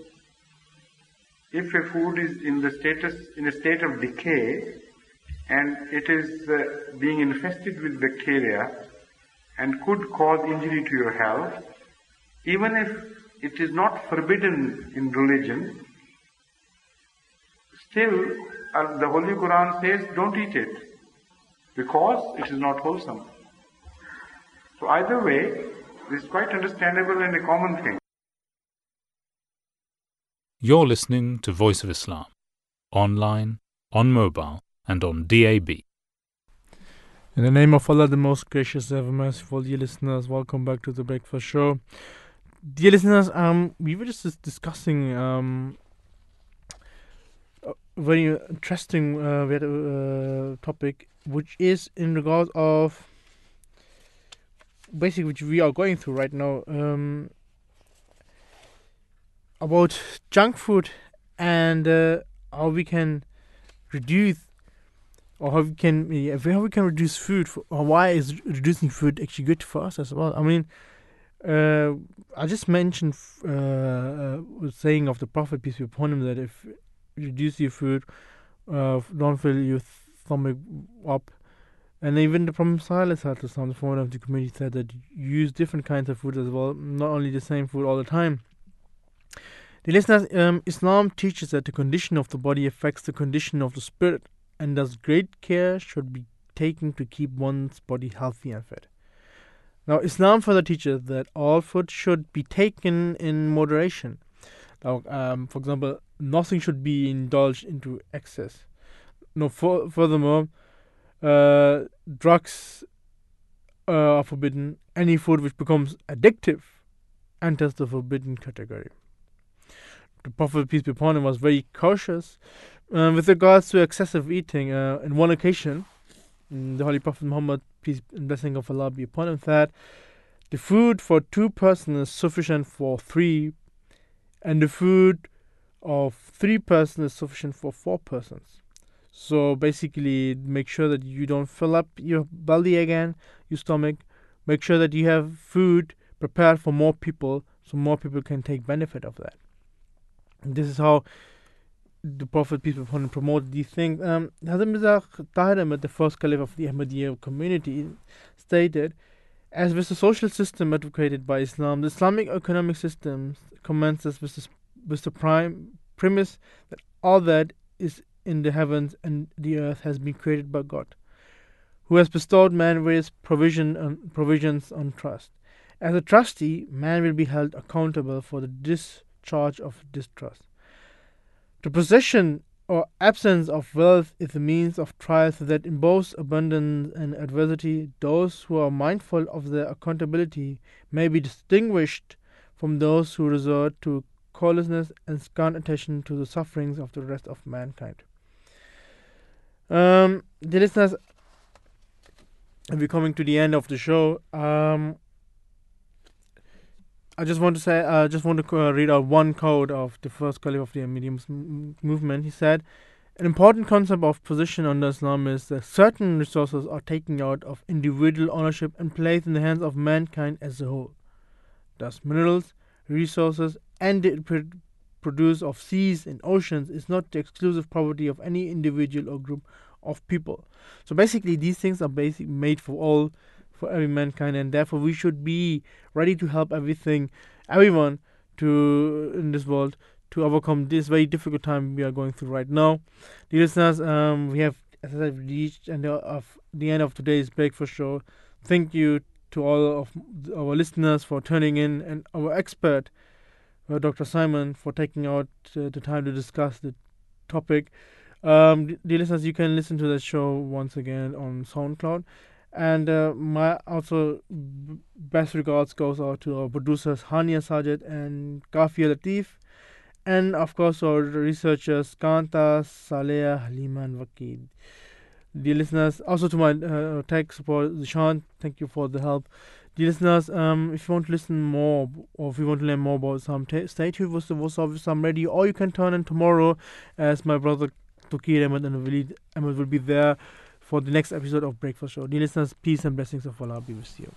Speaker 4: If a food is in the status in a state of decay and it is uh, being infested with bacteria and could cause injury to your health, even if it is not forbidden in religion, still the Holy Quran says don't eat it because it is not wholesome. So either way, this is quite understandable and a common thing.
Speaker 5: You're listening to Voice of Islam, online, on mobile, and on DAB.
Speaker 2: In the name of Allah, the most gracious, ever merciful, dear listeners, welcome back to the Breakfast Show. Dear listeners, um, we were just discussing um a very interesting uh, uh, topic, which is in regards of basically which we are going through right now um, about junk food and uh, how we can reduce or how we can yeah, how we can reduce food for, or why is reducing food actually good for us as well. I mean uh, i just mentioned uh, saying of the prophet peace be upon him that if reduce your food uh, don't fill your stomach up and even the Prophet Silas had to some form of the community said that use different kinds of food as well, not only the same food all the time. The listeners, um, Islam teaches that the condition of the body affects the condition of the spirit, and thus great care should be taken to keep one's body healthy and fit. Now, Islam further teaches that all food should be taken in moderation. Now, um, for example, nothing should be indulged into excess. No, for, furthermore, uh, drugs uh, are forbidden. Any food which becomes addictive enters the forbidden category. The Prophet, peace be upon him, was very cautious uh, with regards to excessive eating. Uh, in one occasion, mm, the Holy Prophet Muhammad, peace and blessing of Allah be upon him, said, The food for two persons is sufficient for three, and the food of three persons is sufficient for four persons. So basically, make sure that you don't fill up your belly again, your stomach. Make sure that you have food prepared for more people, so more people can take benefit of that. And this is how the Prophet peace be upon him promoted these things. Um, Hazrat Tahir the first caliph of the Ahmadiyya community, stated, as with the social system advocated by Islam, the Islamic economic system commences with the, with the prime premise that all that is in the heavens and the earth has been created by God, who has bestowed man various provision on, provisions on trust. As a trustee, man will be held accountable for the discharge of distrust. The possession or absence of wealth is a means of trial, so that in both abundance and adversity, those who are mindful of their accountability may be distinguished from those who resort to carelessness and scant attention to the sufferings of the rest of mankind. Um, the listeners, we're coming to the end of the show. Um, I just want to say, I uh, just want to uh, read out one quote of the first caliph of the Ahmadiyya movement. He said, "An important concept of position under Islam is that certain resources are taken out of individual ownership and placed in the hands of mankind as a whole. Thus, minerals, resources, and the produce of seas and oceans is not the exclusive property of any individual or group of people. So basically, these things are basically made for all, for every mankind, and therefore we should be ready to help everything, everyone, to in this world to overcome this very difficult time we are going through right now. Dear listeners, um, we have as I said, reached and of the end of today's breakfast show. Thank you to all of our listeners for turning in and our expert uh, Dr. Simon, for taking out uh, the time to discuss the topic. Um, dear listeners, you can listen to the show once again on SoundCloud. And uh, my also best regards goes out to our producers Hania Sajid and Kafia Latif, and of course our researchers Kanta, Saleh, Halima, and Wakid. Dear listeners, also to my uh, tech support, Zishan, thank you for the help. Dear listeners, um, if you want to listen more or if you want to learn more about some, t- stay tuned with the Voice of Islam Radio, or you can turn in tomorrow as my brother Tukir Ahmed and Walid Ahmed will be there for the next episode of Breakfast Show. Dear listeners, peace and blessings of Allah be with you.